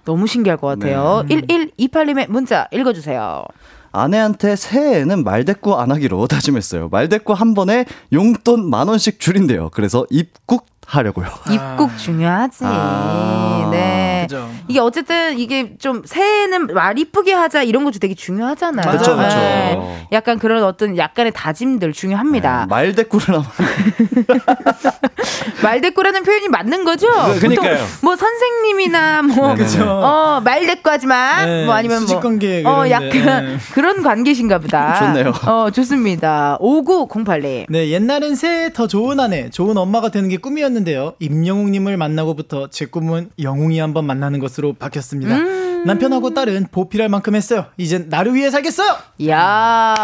너무 신기할 것 같아요. 네. 1128님의 문자 읽어주세요. 아내한테 새해에는 말대꾸 안 하기로 다짐했어요. 말대꾸 한 번에 용돈 만 원씩 줄인대요. 그래서 입국 하려고요. 입국 중요하지. 아, 네. 그죠. 이게 어쨌든 이게 좀 새해는 말 이쁘게 하자 이런 것도 되게 중요하잖아요. 맞아요, 맞아요. 네. 약간 그런 어떤 약간의 다짐들 중요합니다. 네, 말대꾸를 하면 말대꾸라는 표현이 맞는 거죠? 네, 그러니까요. 뭐 선생님이나 뭐 네네. 그죠. 어, 말대꾸 하지 마. 네, 뭐 아니면 뭐 관계 어, 약간 네. 그런 관계신가 보다. 좋네요. 어, 좋습니다. 5908님. 네, 옛날엔 새해 더 좋은 아내, 좋은 엄마가 되는 게 꿈이었는데요. 임영웅 님을 만나고부터 제 꿈은 영웅이 한번 만나는 것으로 바뀌었습니다. 음. 남편하고 딸은 보필할 만큼 했어요. 이젠 나를 위해 살겠어요. 야.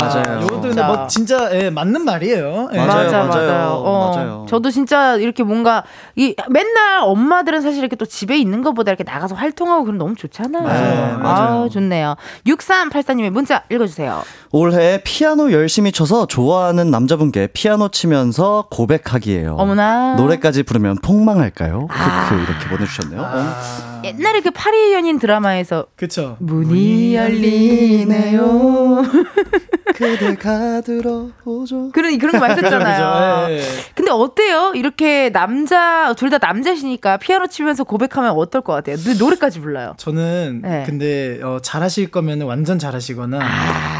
맞아요. 이것도 근데 진짜. 뭐 진짜 예, 맞는 말이에요. 예. 맞아요, 맞아, 맞아요. 맞아요. 어, 맞아요. 저도 진짜 이렇게 뭔가 이 맨날 엄마들은 사실 이렇게 또 집에 있는 것보다 이렇게 나가서 활동하고 그럼 너무 좋잖아요. 맞아요, 아, 맞아요. 좋네요. 6384님의 문자 읽어주세요. 올해 피아노 열심히 쳐서 좋아하는 남자분께 피아노 치면서 고백하기예요. 어머나. 노래까지 부르면 폭망할까요? 아. 크크 이렇게 보내주셨네요. 아, 옛날에 그 파리 연인 드라마에서 그쵸. 문이 열리네요. 그대가 들어오죠. 그런 그런 거 하셨잖아요. 그죠, 예. 근데 어때요? 이렇게 남자 둘 다 남자시니까 피아노 치면서 고백하면 어떨 것 같아요? 노- 노래까지 불러요. 저는 네. 근데 어, 잘하실 거면 완전 잘하시거나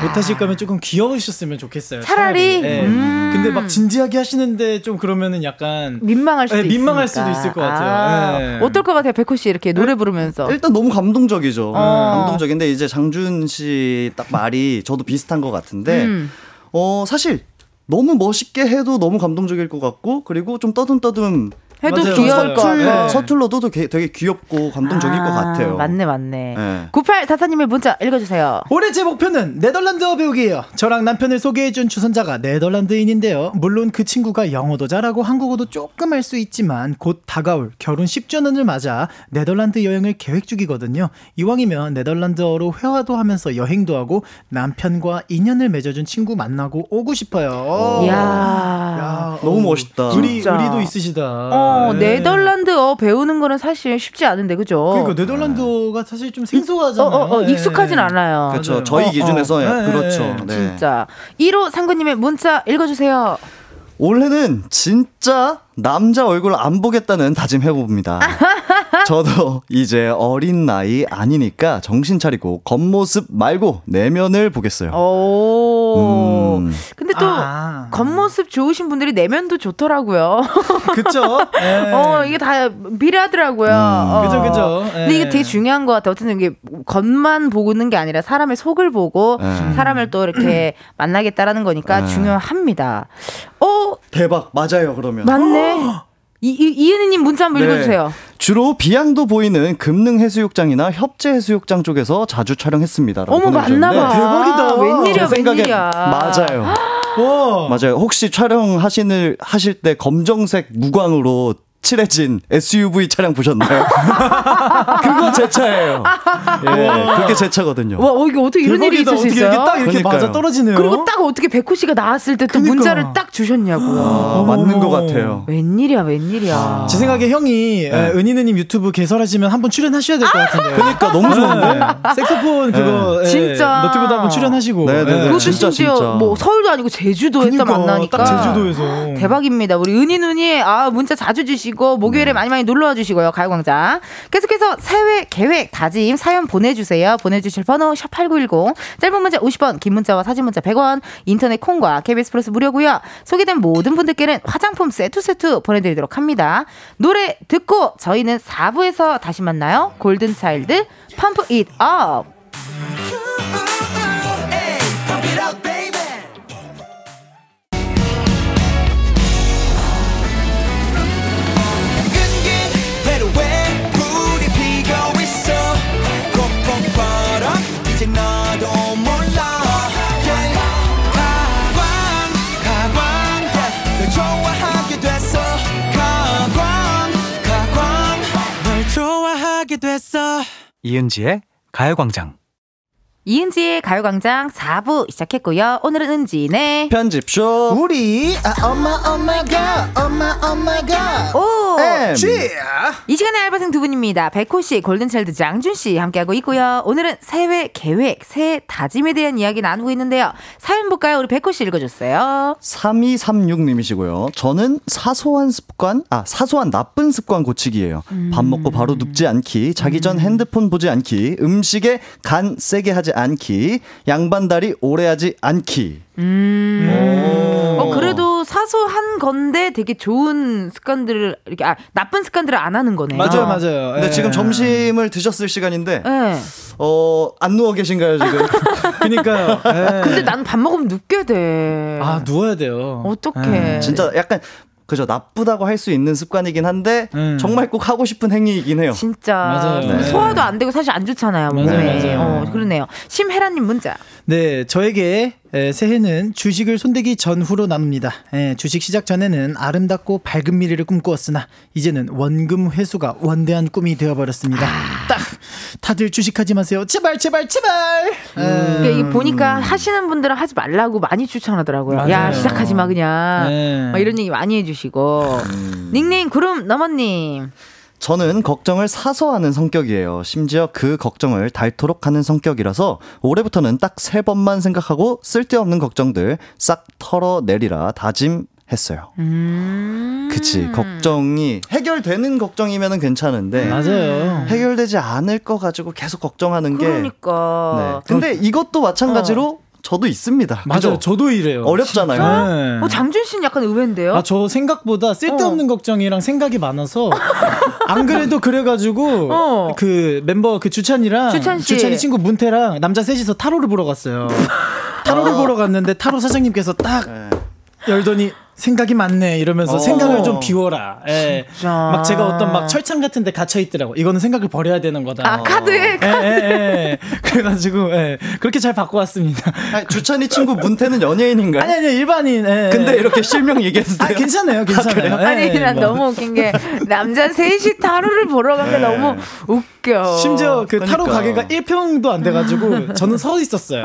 못하실 거면 조금 귀여우셨으면 좋겠어요. 아. 차라리? 예. 음. 근데 막 진지하게 하시는데 좀 그러면은 약간 민망할 수도 네, 민망할 있으니까. 수도 있을 것 같아요. 아, 네. 어떨 것 같아요, 백호 씨 이렇게 노래 부르면서. 일단 너무 감동적이죠. 어. 감동적인데 이제 장준 씨 딱 말이 저도 비슷한 것 같은데 음. 어 사실 너무 멋있게 해도 너무 감동적일 것 같고 그리고 좀 떠듬떠듬 해도 맞아요, 귀여울. 것 서툴, 같아요. 네. 서툴러도 되게, 되게 귀엽고 감동적일 것 아, 같아요. 맞네, 맞네. 네. 9844님의 문자 읽어주세요. 올해 제 목표는 네덜란드어 배우기예요. 저랑 남편을 소개해준 주선자가 네덜란드인인데요. 물론 그 친구가 영어도 잘하고 한국어도 조금 할 수 있지만 곧 다가올 결혼 10주년을 맞아 네덜란드 여행을 계획 중이거든요. 이왕이면 네덜란드어로 회화도 하면서 여행도 하고 남편과 인연을 맺어준 친구 만나고 오고 싶어요. 이야. 야, 너무 어, 멋있다. 의리. 의리도 있으시다. 어, 네. 네덜란드어 배우는 거는 사실 쉽지 않은데, 그죠? 그러니까 네덜란드어가 사실 좀 어, 생소하잖아요. 어, 어, 네. 익숙하진 않아요. 그렇죠. 저희 어, 기준에서 어. 네, 그렇죠. 네, 네. 진짜. 1호 상구님의 문자 읽어주세요. 올해는 진짜 남자 얼굴 안 보겠다는 다짐 해봅니다. 저도 이제 어린 나이 아니니까 정신 차리고 겉모습 말고 내면을 보겠어요. 오. 음. 근데 또 아. 겉모습 좋으신 분들이 내면도 좋더라고요. 그쵸? 네. 어, 이게 다 비례하더라고요. 어. 그죠, 그죠. 근데 이게 예. 되게 중요한 것 같아요. 어쨌든 이게 겉만 보는 게 아니라 사람의 속을 보고 네. 사람을 또 이렇게 만나겠다라는 거니까 네. 중요합니다. 어, 대박 맞아요 그러면. 맞네. 이, 이, 이은희님 문자 한번 네. 읽어주세요. 주로 비양도 보이는 금능 해수욕장이나 협재 해수욕장 쪽에서 자주 촬영했습니다라고 어머, 맞나봐. 대박이다. 웬일이야, 제 생각에 웬일이야. 맞아요. 와. 맞아요. 혹시 촬영하시는 하실 때 검정색 무광으로 칠해진 SUV 차량 보셨나요? 그거 제 차예요. 예, 그게 제 차거든요. 와, 어, 이게 어떻게 이런 일이. 있을 수 있어요? 딱 이렇게 그러니까요. 맞아 떨어지네요. 그리고 딱 어떻게 백호 씨가 나왔을 때또 그러니까. 문자를 딱 주셨냐고요. 아, 맞는 것 같아요. 웬일이야, 웬일이야. 제 생각에 형이 에, 은희느님 유튜브 개설하시면 한번 출연하셔야 될 것 같은데요. 그러니까 너무 좋은데. 네. 색소폰 그거 에, 진짜. 너튜브도 한번 출연하시고. 네, 네, 네. 에. 그것도 진짜, 심지어 진짜. 뭐 서울도 아니고 제주도에서 그러니까, 만나니까 딱 제주도에서. 대박입니다. 우리 은지 누님 아 문자 자주 주시 고 네. 목요일에 많이 많이 놀러와 주시고요. 가요광장 계속해서 새해 계획 다짐 사연 보내주세요. 보내주실 번호 샵 #8910 짧은 문자 50원, 긴 문자와 사진 문자 100원, 인터넷 콩과 KBS 플러스 무료고요. 소개된 모든 분들께는 화장품 세트 세트 보내드리도록 합니다. 노래 듣고 저희는 4부에서 다시 만나요. 골든 차일드 Pump It Up. 이은지의 가요광장. 이은지의 가요광장 4부 시작했고요. 오늘은 은지네. 편집쇼. 우리 아, 엄마 엄마가 엄마 엄마가 오! M. 이 시간에 알바생 두 분입니다. 백호 씨, 골든차일드 장준 씨 함께하고 있고요. 오늘은 새해 계획, 새해 다짐에 대한 이야기 나누고 있는데요. 사연 볼까요? 우리 백호 씨 읽어줬어요. 3236님이시고요. 저는 사소한 습관, 아, 사소한 나쁜 습관 고치기예요. 밥 먹고 바로 눕지 않기, 자기 전 핸드폰 보지 않기, 음식에 간 세게 하지 않기, 양반다리 오래 하지 않기. 어, 그래도 사소한 건데 되게 좋은 습관들을, 이렇게, 아, 나쁜 습관들을 안 하는 거네요. 맞아요 맞아요. 근데 예. 지금 점심을 드셨을 시간인데, 네. 어, 안 누워 계신가요, 지금? 그러니까요. 예. 근데 나는 밥 먹으면 눕게 돼. 아 누워야 돼요. 어떡해. 예. 진짜 약간, 그죠, 나쁘다고 할 수 있는 습관이긴 한데, 음. 정말 꼭 하고 싶은 행위이긴 해요. 진짜. 맞아요. 네. 소화도 안 되고 사실 안 좋잖아요. 몸에. 맞아요, 맞아요. 어, 그러네요. 심혜라님 문자. 네, 저에게 에, 새해는 주식을 손대기 전후로 나눕니다. 에, 주식 시작 전에는 아름답고 밝은 미래를 꿈꾸었으나 이제는 원금 회수가 원대한 꿈이 되어버렸습니다. 딱 다들 주식하지 마세요. 제발 제발 제발. 에, 그러니까 이게 보니까 하시는 분들은 하지 말라고 많이 추천하더라고요. 맞아요. 야, 시작하지 마, 그냥. 네. 막 이런 얘기 많이 해주시고. 닉네임 구름 너머님. 저는 걱정을 사서 하는 성격이에요. 심지어 그 걱정을 닳도록 하는 성격이라서 올해부터는 딱 세 번만 생각하고 쓸데없는 걱정들 싹 털어내리라 다짐 했어요. 음. 그치. 걱정이 해결되는 걱정이면 괜찮은데 맞아요. 해결되지 않을 거 가지고 계속 걱정하는 게. 그러니까. 네. 근데 이것도 마찬가지로 저도 있습니다. 맞아요. 그죠? 저도 이래요. 어렵잖아요. 네. 어, 장준 씨는 약간 의외인데요? 아, 저 생각보다 쓸데없는 어. 걱정이랑 생각이 많아서 안 그래도 그래가지고 어. 그 멤버 그 주찬이랑 주찬 씨. 주찬이 친구 문태랑 남자 셋이서 타로를 보러 갔어요. 타로를 보러 갔는데 타로 사장님께서 딱 네. 열더니 생각이 많네 이러면서 어. 생각을 좀 비워라. 예. 진짜. 막 제가 어떤 막 철창 같은 데 갇혀 있더라고. 이거는 생각을 버려야 되는 거다. 아, 카드에. 예, 예, 예. 그래 가지고 예. 그렇게 잘 바꿔 왔습니다. 아니, 주찬이 친구 문태는 연예인인가요? 아니 아니 일반인. 예. 근데 이렇게 실명 얘기해도 돼요? 아 괜찮아요, 괜찮아요. 예, 아니, 난 뭐. 너무 웃긴 게, 남자 셋이 타로를 보러 간게 네. 너무 웃 겨. 심지어 그 타로 그러니까. 가게가 1평도 안 돼가지고 저는 서 있었어요.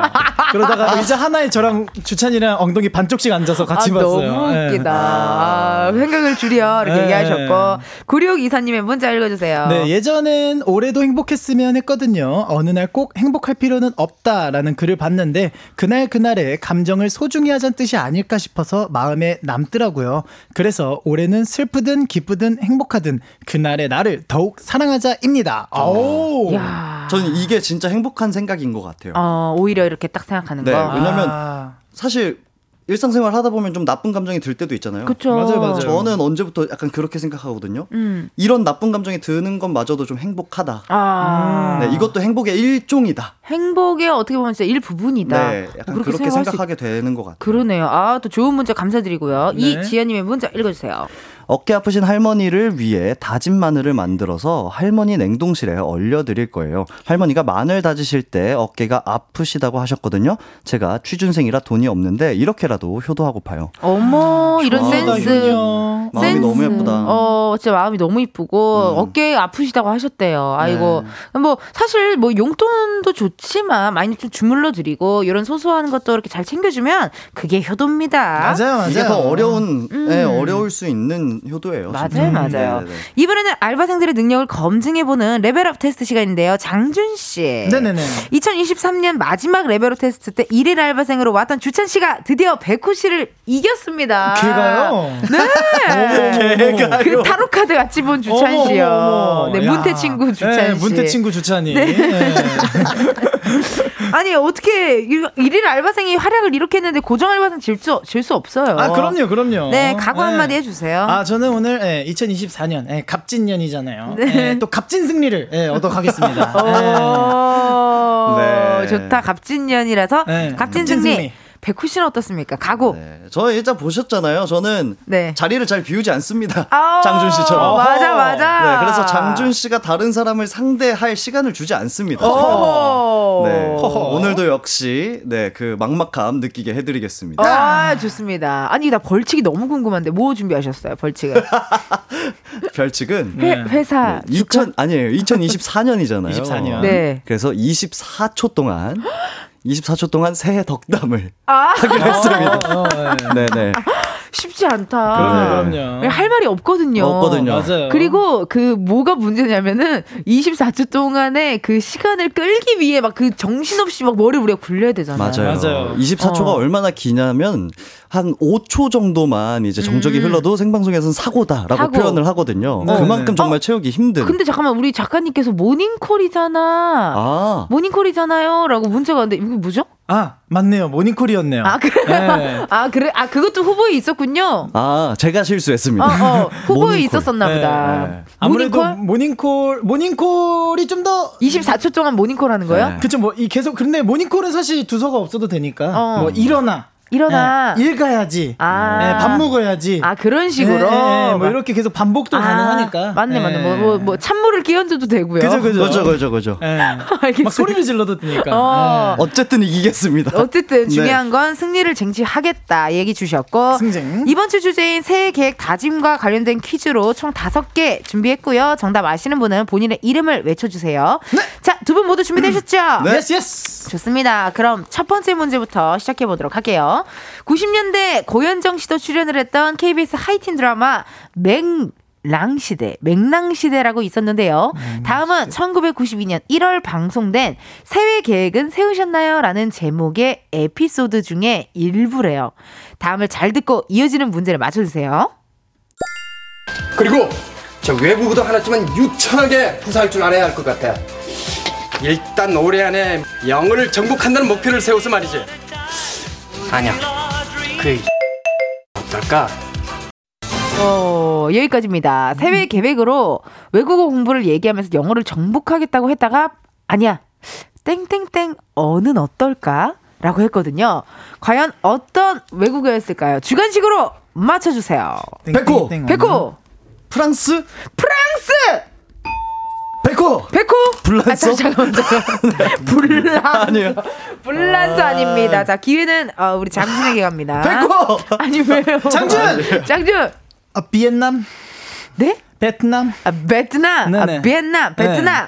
그러다가 의자 하나에 저랑 주찬이랑 엉덩이 반쪽씩 앉아서 같이 아, 봤어요. 너무 예. 웃기다. 아, 생각을 줄여. 이렇게 예. 얘기하셨고. 96 이사님의 문자 읽어주세요. 네, 예전엔 올해도 행복했으면 했거든요. 어느 날 꼭 행복할 필요는 없다라는 글을 봤는데 그날 그날의 감정을 소중히 하자는 뜻이 아닐까 싶어서 마음에 남더라고요. 그래서 올해는 슬프든 기쁘든 행복하든 그날의 나를 더욱 사랑하자입니다. 오. 야 저는 이게 진짜 행복한 생각인 것 같아요. 어, 오히려 이렇게 딱 생각하는 네, 거. 왜냐면 아, 사실 일상생활 하다 보면 좀 나쁜 감정이 들 때도 있잖아요. 그쵸. 맞아요, 맞아요. 저는 언제부터 약간 그렇게 생각하거든요. 음. 이런 나쁜 감정이 드는 것마저도 좀 행복하다. 아. 네, 이것도 행복의 일종이다. 행복의 어떻게 보면 진짜 일부분이다. 네, 약간 뭐 그렇게, 생각할 수 생각하게 되는 것 같아요. 그러네요. 아, 또 좋은 문자 감사드리고요. 네. 이지연님의 문자 읽어주세요. 어깨 아프신 할머니를 위해 다진 마늘을 만들어서 할머니 냉동실에 얼려드릴 거예요. 할머니가 마늘 다지실 때 어깨가 아프시다고 하셨거든요. 제가 취준생이라 돈이 없는데 이렇게라도 효도하고파요. 어머, 이런 좋아하다, 센스. 효녀. 마음이 센스. 너무 예쁘다. 어, 진짜 마음이 너무 이쁘고 음. 어깨 아프시다고 하셨대요. 아이고. 뭐 사실 뭐 용돈도 좋지만 많이 좀 주물러 드리고 이런 소소한 것도 이렇게 잘 챙겨주면 그게 효도입니다. 맞아요, 맞아요. 이게 더 어려운, 음. 네, 어려울 수 있는 효도예요. 맞아요, 진짜. 맞아요. 네네네. 이번에는 알바생들의 능력을 검증해보는 레벨업 테스트 시간인데요. 장준 씨. 네네네. 2023년 마지막 레벨업 테스트 때 1일 알바생으로 왔던 주찬 씨가 드디어 백호 씨를 이겼습니다. 걔가요? 네. 그 타로 카드 같이 본 주찬 씨요. 네, 야. 문태 친구 주찬 네, 씨. 문태 친구 주찬이. 네. 네. 아니 어떻게 일- 일일 알바생이 활약을 이렇게 했는데 고정 알바생 질수 질 수 없어요. 아, 그럼요, 그럼요. 네, 각오 네. 한마디 해주세요. 아, 저는 오늘 예, 2024년 예, 갑진년이잖아요. 네. 예, 또 갑진 승리를 예, 얻어 가겠습니다. 오, 네. 좋다. 갑진년이라서 네, 갑진 갑진 승리. 승리. 백호 씨는 어떻습니까? 각오. 네, 저 일단 보셨잖아요. 저는 네. 자리를 잘 비우지 않습니다. 아, 장준 씨처럼. 맞아, 맞아. 네, 그래서 장준 씨가 다른 사람을 상대할 시간을 주지 않습니다. 오. 네, 오늘도 역시 네 그 막막함 느끼게 해드리겠습니다. 아, 좋습니다. 아니, 나 벌칙이 너무 궁금한데, 뭐 준비하셨어요, 벌칙을? 별칙은 회, 회사. 2000 아니에요. 2024년이잖아요. 24년. 네. 그래서 24초 동안 24초 동안 새해 덕담을 아, 하기로 했습니다. 어, 네. 네, 네. 쉽지 않다. 그럼요, 할 말이 없거든요. 없거든요. 맞아요. 그리고 그 뭐가 문제냐면은 24초 동안에 그 시간을 끌기 위해 막 그 정신없이 막 머리 우리가 굴려야 되잖아요. 맞아요. 맞아요. 24초가 어. 얼마나 기냐면 한 5초 정도만 이제 정적이 음. 흘러도 생방송에서는 사고다라고 사고. 표현을 하거든요. 네. 그만큼 정말 채우기 힘든. 근데 잠깐만 우리 작가님께서 모닝콜이잖아. 아, 모닝콜이잖아요.라고 문자가 왔는데 이게 뭐죠? 아, 맞네요. 모닝콜이었네요. 아 그래? 네. 아 그래? 아 그것도 후보에 있었군요. 아, 제가 실수했습니다. 어, 어 후보에 모닝콜. 있었었나 보다. 네. 아무래도 모닝콜? 모닝콜 모닝콜이 좀 더 24초 동안 모닝콜 하는 거예요? 네. 그쵸 뭐 이 계속 근데 모닝콜은 사실 두서가 없어도 되니까 어. 뭐 일어나 일어나. 네, 일 가야지 아. 네, 밥 먹어야지 아 그런 식으로. 네, 네, 뭐 이렇게 계속 반복도 아, 가능하니까 맞네 맞네. 네. 뭐, 뭐, 뭐 찬물을 끼얹어도 되고요. 그죠 그죠 그죠, 그죠, 그죠. 네. 막 소리를 질러도 되니까 어. 어쨌든 이기겠습니다. 어쨌든 네. 중요한 건 승리를 쟁취하겠다 얘기 주셨고 승쟁. 이번 주 주제인 새해 계획 다짐과 관련된 퀴즈로 총 다섯 개 준비했고요. 정답 아시는 분은 본인의 이름을 외쳐주세요. 자, 두 분 모두 준비되셨죠? 네. yes yes 좋습니다. 그럼 첫 번째 문제부터 시작해 보도록 할게요. 90년대 고현정 씨도 출연을 했던 KBS 하이틴 드라마 맹 랑 시대, 맹랑 시대라고 있었는데요. 다음은 1992년 1월 방송된 새해 계획은 세우셨나요? 라는 제목의 에피소드 중에 일부래요. 다음을 잘 듣고 이어지는 문제를 맞춰주세요. 그리고 저 외국어도 하나쯤은 유창하게 구사할 줄 알아야 할 것 같아. 일단 올해 안에 영어를 정복한다는 목표를 세워서 말이지. 아니야. 그 어떨까? 어, 여기까지입니다. 새해 계획으로 외국어 공부를 얘기하면서 영어를 정복하겠다고 했다가 아니야. 땡땡땡 어는 어떨까? 라고 했거든요. 과연 어떤 외국어였을까요? 주관식으로 맞춰주세요. 백호! 백호! 프랑스? 프랑스! 백호! 백호! 불란서? 아, 잠깐만, 잠깐만. 불란서. 아니에요. 불란서 아닙니다. 자, 기회는 어, 우리 장준에게 갑니다. 백호! 아니, 왜요? 장준! 장준! 아 비엔남 네? 베트남 아, 베트남, 네네. 아, 비엔남, 베트남.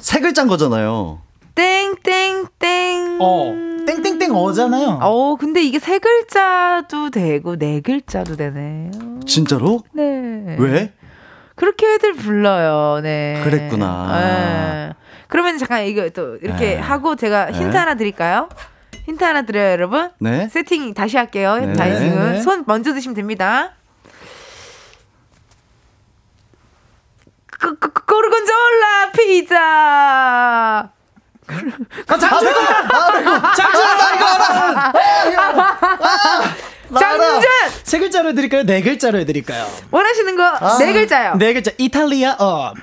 세 글자인 거잖아요. 땡땡땡. 어 땡땡땡 어잖아요 어, 근데 이게 세 글자도 되고 네 글자도 되네요. 진짜로? 네. 왜? 그렇게 애들 불러요. 네. 그랬구나. 네. 그러면 잠깐 이거 또 이렇게 네. 하고 제가 힌트 네. 하나 드릴까요? 힌트 하나 드려요, 여러분. 네. 세팅 다시 할게요. 네. 다시 네. 네. 손 먼저 드시면 됩니다. 그, 그, 그, 고르곤졸라 피자. 아 장준 장준 나 이거 알아 장준 세 글자로 해드릴까요 네 글자로 해드릴까요 원하시는 거네 글자요. 네 글자 이탈리아어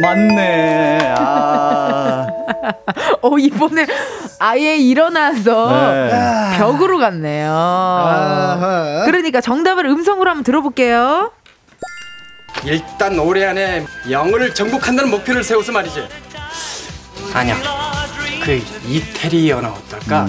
맞네. 아. 어 이번에 아예 일어나서 네. 벽으로 갔네요. 아하. 그러니까 정답을 음성으로 한번 들어볼게요. 일단 올해 안에 영어를 정복한다는 목표를 세워서 말이지. 아니야. 그 이태리어는 어떨까?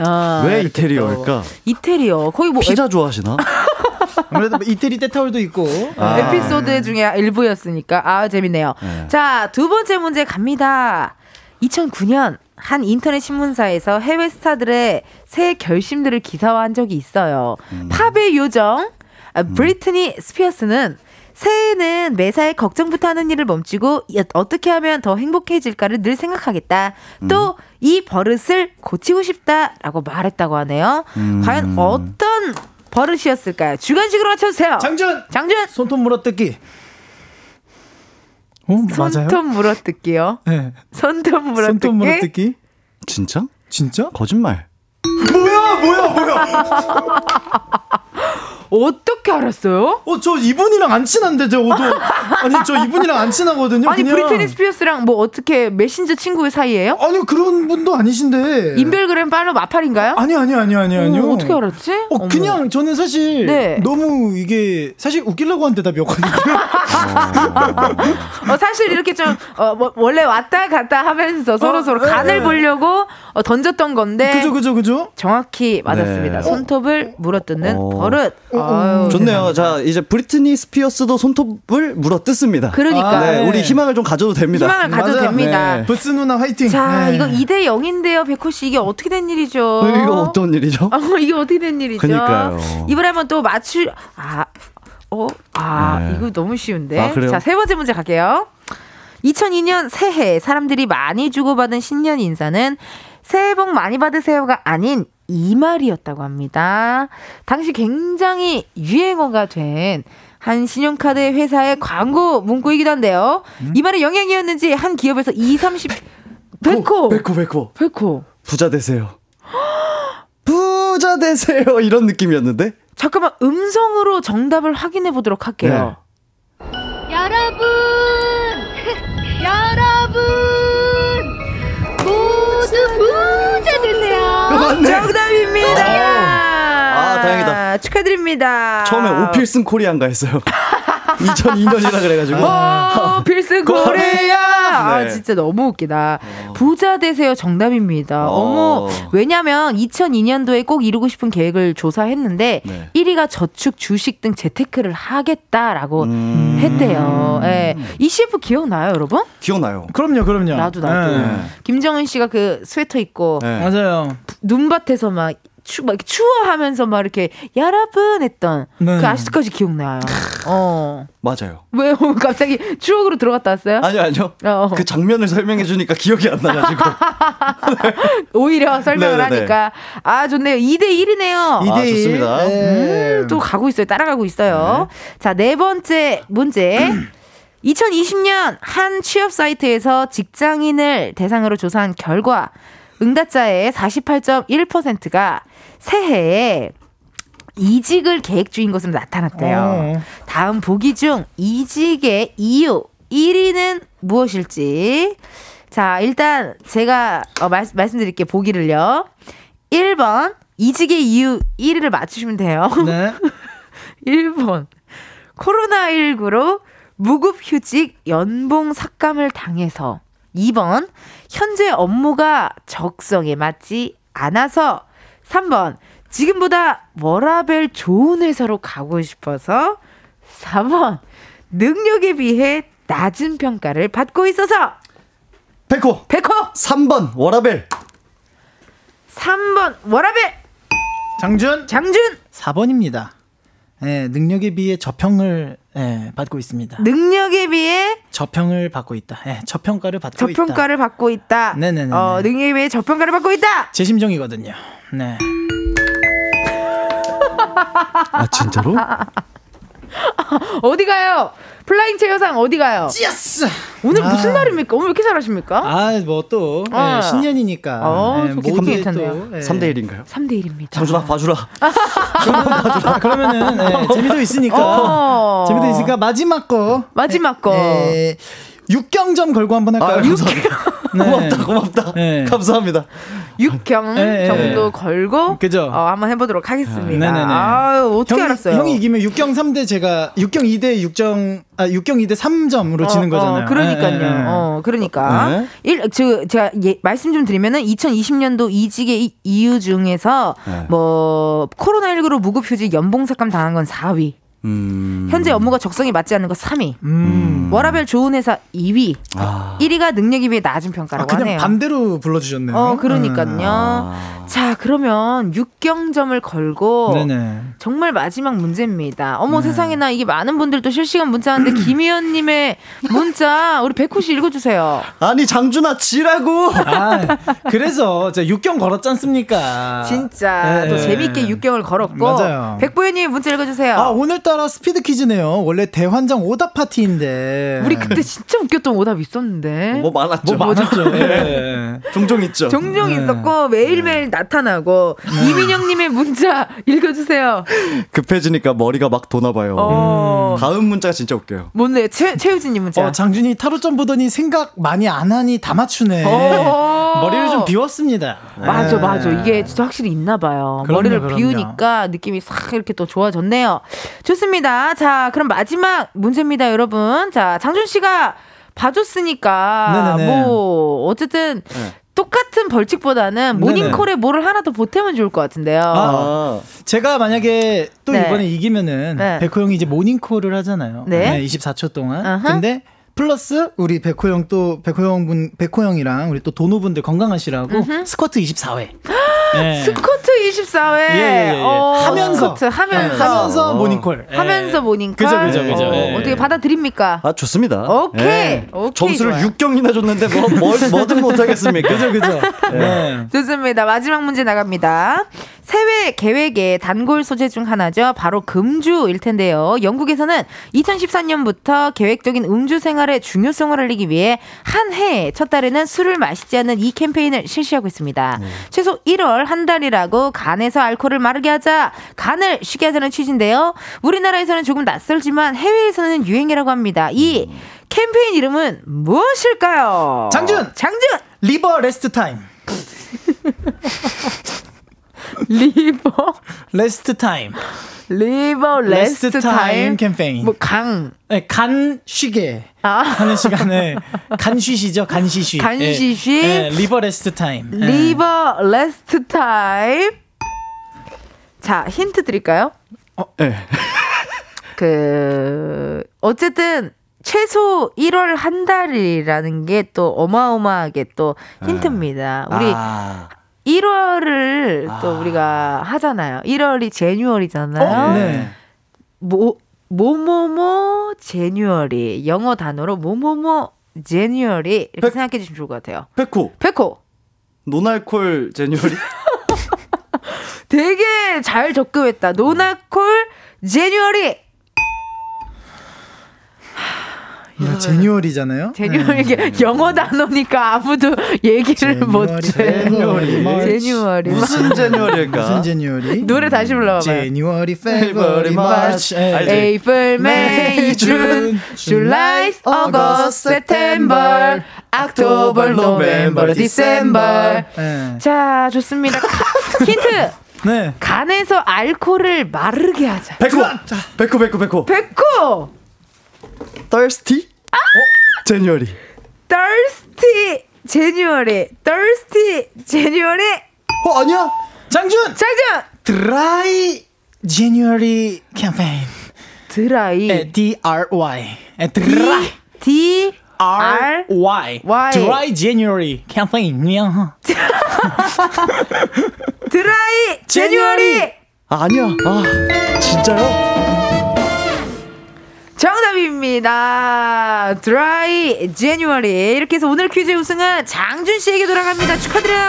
아, 왜 이태리어일까? 또. 이태리어 거의 뭐 피자 좋아하시나? 아무래도 뭐 이태리 때타올도 있고 아. 에피소드 중에 일부였으니까 아 재밌네요. 네. 자두 번째 문제 갑니다. 2009년 한 인터넷 신문사에서 해외 스타들의 새 결심들을 기사화한 적이 있어요. 팝의 요정 아, 브리트니 스피어스는 새해는 매사에 걱정부터 하는 일을 멈추고 이- 어떻게 하면 더 행복해질까를 늘 생각하겠다. 또 이 버릇을 고치고 싶다라고 말했다고 하네요. 음. 과연 어떤 버릇이었을까요? 주관식으로 맞춰주세요. 장준 장준 손톱 물어뜯기 어 맞아요 손톱 물어뜯기요. 네. 손톱 물어뜯기. 손톱 물어뜯기 진짜? 진짜 거짓말. 뭐야 뭐야 뭐야 어떻게 알았어요? 어, 저 이분이랑 안 친한데, 저도. 아니, 저 이분이랑 안 친하거든요. 아니 그냥. 브리트니 스피어스랑 뭐 어떻게 메신저 친구 사이예요? 아니요, 그런 분도 아니신데. 인별그램 팔로 마팔인가요? 아니, 아니, 아니, 아니, 아니요. 어, 어떻게 알았지? 어, 어머. 그냥 저는 사실 네. 너무 이게 사실 웃기려고 한 대답이었거든요. 어, 사실 이렇게 좀 어, 뭐, 원래 왔다 갔다 하면서 서로 서로 네, 간을 네. 보려고 어, 던졌던 건데 그죠, 그죠, 그죠? 정확히 맞았습니다. 네. 손톱을 물어뜯는 어. 버릇. 아유, 좋네요. 자, 이제 브리트니 스피어스도 손톱을 물어 뜯습니다. 그러니까. 네, 네. 우리 희망을 좀 가져도 됩니다. 희망을 가져도 맞아요. 됩니다. 네. 부스 누나 화이팅. 자, 네. 이거 2대 0인데요, 백호 씨. 이게 어떻게 된 일이죠? 어, 이거 어떤 일이죠? 어, 이게 어떻게 된 일이죠? 그러니까요. 이번에 한번 또 맞출, 아, 어, 아, 네. 이거 너무 쉬운데. 아, 그래요? 자, 세 번째 문제 갈게요. 2002년 새해 사람들이 많이 주고받은 신년 인사는 새해 복 많이 받으세요가 아닌 이 말이었다고 합니다. 당시 굉장히 유행어가 된 한 신용카드 회사의 광고 문구이기도 한데요. 이 말의 영향이었는지 한 기업에서 2, 30, 백호! 백호, 백호. 백호. 부자 되세요. 부자 되세요. 이런 느낌이었는데? 잠깐만 음성으로 정답을 확인해 보도록 할게요. 여러분, 여러분, 축하드립니다. 처음에 오 필승 코리안가 했어요. 2002년이라 그래가지고. 오, 필승 코리아. 아, 네. 진짜 너무 웃기다. 부자 되세요 정답입니다. 어. 어머, 왜냐면 2002년도에 꼭 이루고 싶은 계획을 조사했는데 네. 1위가 저축, 주식 등 재테크를 하겠다라고 음. 했대요. 예. 이 CF 기억나요, 여러분? 기억나요. 그럼요, 그럼요. 나도 나도. 네. 김정은 씨가 그 스웨터 입고 네. 맞아요. 눈밭에서 막, 추, 막 이렇게 추워하면서 막 이렇게 여러분 했던 네. 그 아직까지 기억나요. 어. 맞아요. 왜요? 갑자기 추억으로 들어갔다 왔어요? 아니요, 아니요. 어. 그 장면을 설명해 주니까 기억이 안 나가지고. 오히려 설명을 네네네. 하니까 아 좋네요. 2대 1이네요. 2대 아, 1. 좋습니다. 음, 또 가고 있어요. 따라가고 있어요. 자, 네 번째 문제. 2020년 한 취업 사이트에서 직장인을 대상으로 조사한 결과 응답자의 48.1%가 새해에 이직을 계획 중인 것으로 나타났대요. 어. 다음 보기 중 이직의 이유 1위는 무엇일지. 자, 일단 제가 어, 말, 말씀드릴게요. 보기를요. 1번 이직의 이유 1위를 맞추시면 돼요. 네. 1번 코로나19로 무급휴직 연봉 삭감을 당해서 2번 현재 업무가 적성에 맞지 않아서 3번. 지금보다 워라벨 좋은 회사로 가고 싶어서 4번. 능력에 비해 낮은 평가를 받고 있어서. 백호. 백호. 3번, 워라벨. 3번 워라벨 장준. 장준. 4번입니다. 예, 능력에 비해 저평을 예, 받고 있습니다. 능력에 비해 저평을 받고 있다. 예, 저평가를 받고 있다. 저평가를 받고 있다. 네네네네. 어, 능력에 비해 저평가를 받고 있다. 제 심정이거든요. 네. 아, 진짜로? 어디 가요? flying chair상 어디 가요? yes. 오늘 아. 무슨 날입니까? 오늘 왜 이렇게 잘하십니까? 아, 뭐 또 어. 신년이니까. 어, 예, 괜찮네요. 또, 예. 3대 1인가요? 3대 1입니다. 장준아, 봐주라. 아, 그러면은 예, 재미도 있으니까. 어. 재미도 있으니까 마지막 거. 마지막 거. 예, 육경점 걸고 한번 할까요? 아, 감사합니다. 네. 고맙다, 고맙다. 네. 감사합니다. 6경 예, 예. 정도 걸고 그죠. 어, 한번 해보도록 하겠습니다. 네네네. 아유, 어떻게 형이, 알았어요? 형이 이기면 6경 3대 제가 6경 2대 6점 아 6경 2대 3점으로 지는 어, 거잖아요. 어, 그러니까요. 예, 예, 예. 어, 그러니까. 네. 일, 저, 제가 예, 말씀 좀 드리면은 2020년도 이직의 이- 이유 중에서 네. 뭐 코로나19로 무급휴직 연봉 삭감 당한 건 4위. 음. 현재 업무가 적성에 맞지 않는 거 3위. 음. 워라벨 좋은 회사 2위. 아. 1위가 능력에 비해 낮은 아, 평가라고 그냥 하네요. 반대로 불러주셨네요. 어, 그러니까요. 아. 자, 그러면 6경점을 걸고 네네. 정말 마지막 문제입니다. 어머 세상에나 이게 많은 분들도 실시간 문자하는데 김희연님의 문자 우리 백호 씨 읽어주세요. 아니, 장준아, 지라고! 아, 그래서 제가 6경 걸었지 않습니까? 진짜 예, 또 예. 재밌게 6경을 걸었고 맞아요. 백보현님 문자 읽어주세요. 아, 오늘따라 오늘 따라 스피드 퀴즈네요. 원래 대환장 오답 파티인데. 우리 그때 진짜 웃겼던 오답 있었는데. 뭐 많았죠. 뭐 많았죠. 예. 종종 있죠. 종종 네. 있었고 매일매일 나타나고 이민영 님의 문자 읽어 주세요. 급해지니까 머리가 막 도나 봐요. 어. 다음 문자가 진짜 웃겨요. 뭔데 최 최우진님 문자. 어, 장준이 타로점 보더니 생각 많이 안 하니 다 맞추네. 어. 머리를 좀 비웠습니다. 맞아, 네. 맞아. 이게 진짜 확실히 있나 봐요. 그럼요, 머리를 그럼요. 비우니까 느낌이 싹 이렇게 또 좋아졌네요. 좋습니다. 자, 그럼 마지막 문제입니다, 여러분. 자, 장준 씨가 봐줬으니까 네네네. 뭐 어쨌든 똑같은 벌칙보다는 모닝콜에 뭐를 하나 더 보태면 좋을 것 같은데요. 아, 제가 만약에 또 네. 이번에 이기면은 네. 백호 형이 이제 모닝콜을 하잖아요. 네. 24초 동안. 어허. 근데 플러스 우리 백호 형 또 백호 형분 백호 형이랑 우리 또 도노 분들 건강하시라고 스쿼트 24회. 네. 스쿼트 24회 예, 예, 예. 어, 하면서 스쿼트 하면서 네, 하면서 어. 모닝콜. 예. 하면서 모닝콜 그죠, 그죠, 그죠. 어, 예. 어떻게 받아들입니까? 아, 좋습니다. 오케이. 예. 오케이, 점수를 좋아요. 6경이나 줬는데 뭐, 뭐 뭐든 못하겠습니까? 그죠 그죠. 네. 좋습니다. 마지막 문제 나갑니다. 세외 계획의 단골 소재 중 하나죠. 바로 금주일 텐데요. 영국에서는 2013년부터 계획적인 음주 생활의 중요성을 알리기 위해 한해첫 달에는 술을 마시지 않는 이 캠페인을 실시하고 있습니다. 최소 1월 한 달이라고 간에서 알코올을 마르게 하자 간을 쉬게 하자는 취지인데요. 우리나라에서는 조금 낯설지만 해외에서는 유행이라고 합니다. 이 캠페인 이름은 무엇일까요? 장준! 장준! liver rest time. Liver rest time. Liver rest rest time time 캠페인. 뭐 강 네, 간 쉬게 아. 하는 시간에 간 쉬시죠? 간 쉬쉬. 간 예. 쉬쉬. 예, liver rest time. 예. liver rest time 자 힌트 드릴까요? 네. 그 어쨌든 최소 1월 한 달이라는 게 또 어마어마하게 또 힌트입니다. 우리 아, 1월을 또 우리가 하잖아요. 1월이 January잖아요. 어? 네. 뭐 뭐뭐뭐 제뉴얼이 영어 단어로 뭐뭐뭐 제뉴얼이 이렇게 백- 생각해 주시면 좋을 것 같아요. 백호. 백호 노날콜 제뉴얼이? 되게 잘 접근했다. 노나콜 제뉴얼이 이거 제뉴얼이잖아요. 제뉴얼 이게 영어 단어니까 아무도 얘기를 못 마르치. 제뉴얼이 무슨 제뉴얼일까? 무슨 제뉴얼이? 노래 다시 불러봐봐요. 제뉴얼이, 마르치. 예. 알지? April, May, June, July, August, September, October, November, December. 예. 자, 좋습니다. 가- 힌트. 네. 간에서 알코올을 마르게 하자. 백호. 백호, 백호, 백호. 백호. Thirsty? 아! 제뉴얼이. thirsty January. thirsty January. 어, 아니야? 장준! 장준. 드라이 제뉴얼이 캠페인. 드라이. 예, D-R-Y. 예, 드라이. D R R-Y. Y. 드라이 제뉴얼이 캠페인. 야. 드라이. 아, 아니야. 아, 진짜요? 정답입니다. 드라이 January. 이렇게 해서 오늘 퀴즈 우승은 장준 씨에게 돌아갑니다. 축하드려요.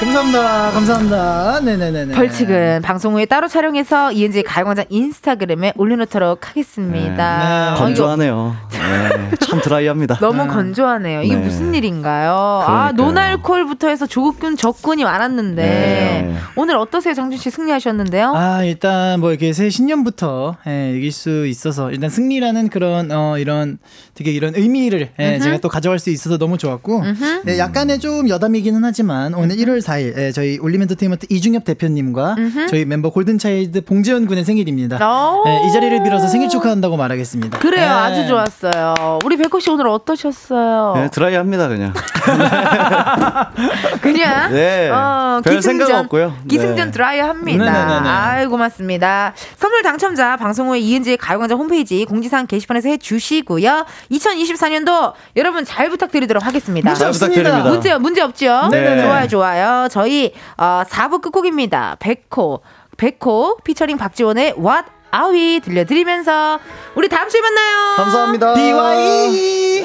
감사합니다. 감사합니다. 네네네네. 벌칙은 방송 후에 따로 촬영해서 이은지 가요광장 인스타그램에 올려놓도록 하겠습니다. 네. 어, 이거 건조하네요. 네, 참 드라이합니다. 너무 건조하네요. 이게 네. 무슨 일인가요? 아, 그러니까요. 노날콜부터 해서 조군 적군이 많았는데 네. 오늘 어떠세요, 장준 씨 승리하셨는데요? 아, 일단 뭐 이렇게 새 신년부터 예, 이길 수 있어서 일단 승리라는 그런 어 이런 되게 이런 의미를 예, 제가 또 가져갈 수 있어서 너무 좋았고 네, 약간의 좀 여담이기는 하지만 오늘 1월 4일 예, 저희 올림엔터테인먼트 이중엽 대표님과 저희 멤버 골든차일드 봉재현 군의 생일입니다. 오. 예, 이 자리를 빌어서 생일 축하한다고 말하겠습니다. 그래요, 예. 아주 좋았어요. 우리 백호 씨 오늘 어떠셨어요? 네, 드라이합니다, 그냥. 그냥 네. 어, 별 기승전, 생각 없고요. 기승전 네. 드라이어 합니다. 네네네네. 아이 고맙습니다. 선물 당첨자 방송 후에 이은지의 가요광장 홈페이지 공지사항 게시판에서 해주시고요. 2024년도 여러분 잘 부탁드리도록 하겠습니다. 문제 잘 없습니다. 부탁드립니다. 문제 문제 없죠? 네네네. 좋아요 좋아요. 저희 어, 4부 끝곡입니다. 백호 백호 피처링 박지원의 What Are We 들려드리면서 우리 다음 주에 만나요. 감사합니다. BY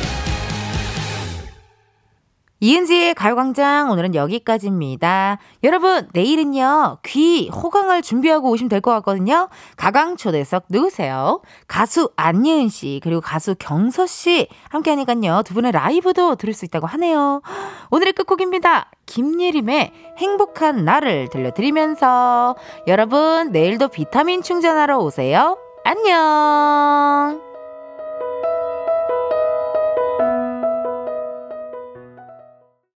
이은지의 가요광장 오늘은 여기까지입니다. 여러분 내일은요 귀 호강을 준비하고 오시면 될 것 같거든요. 가강 초대석 누구세요? 가수 안예은 씨 그리고 가수 경서 씨 함께하니까요 두 분의 라이브도 들을 수 있다고 하네요. 오늘의 끝곡입니다. 김예림의 행복한 나를 들려드리면서 여러분 내일도 비타민 충전하러 오세요. 안녕.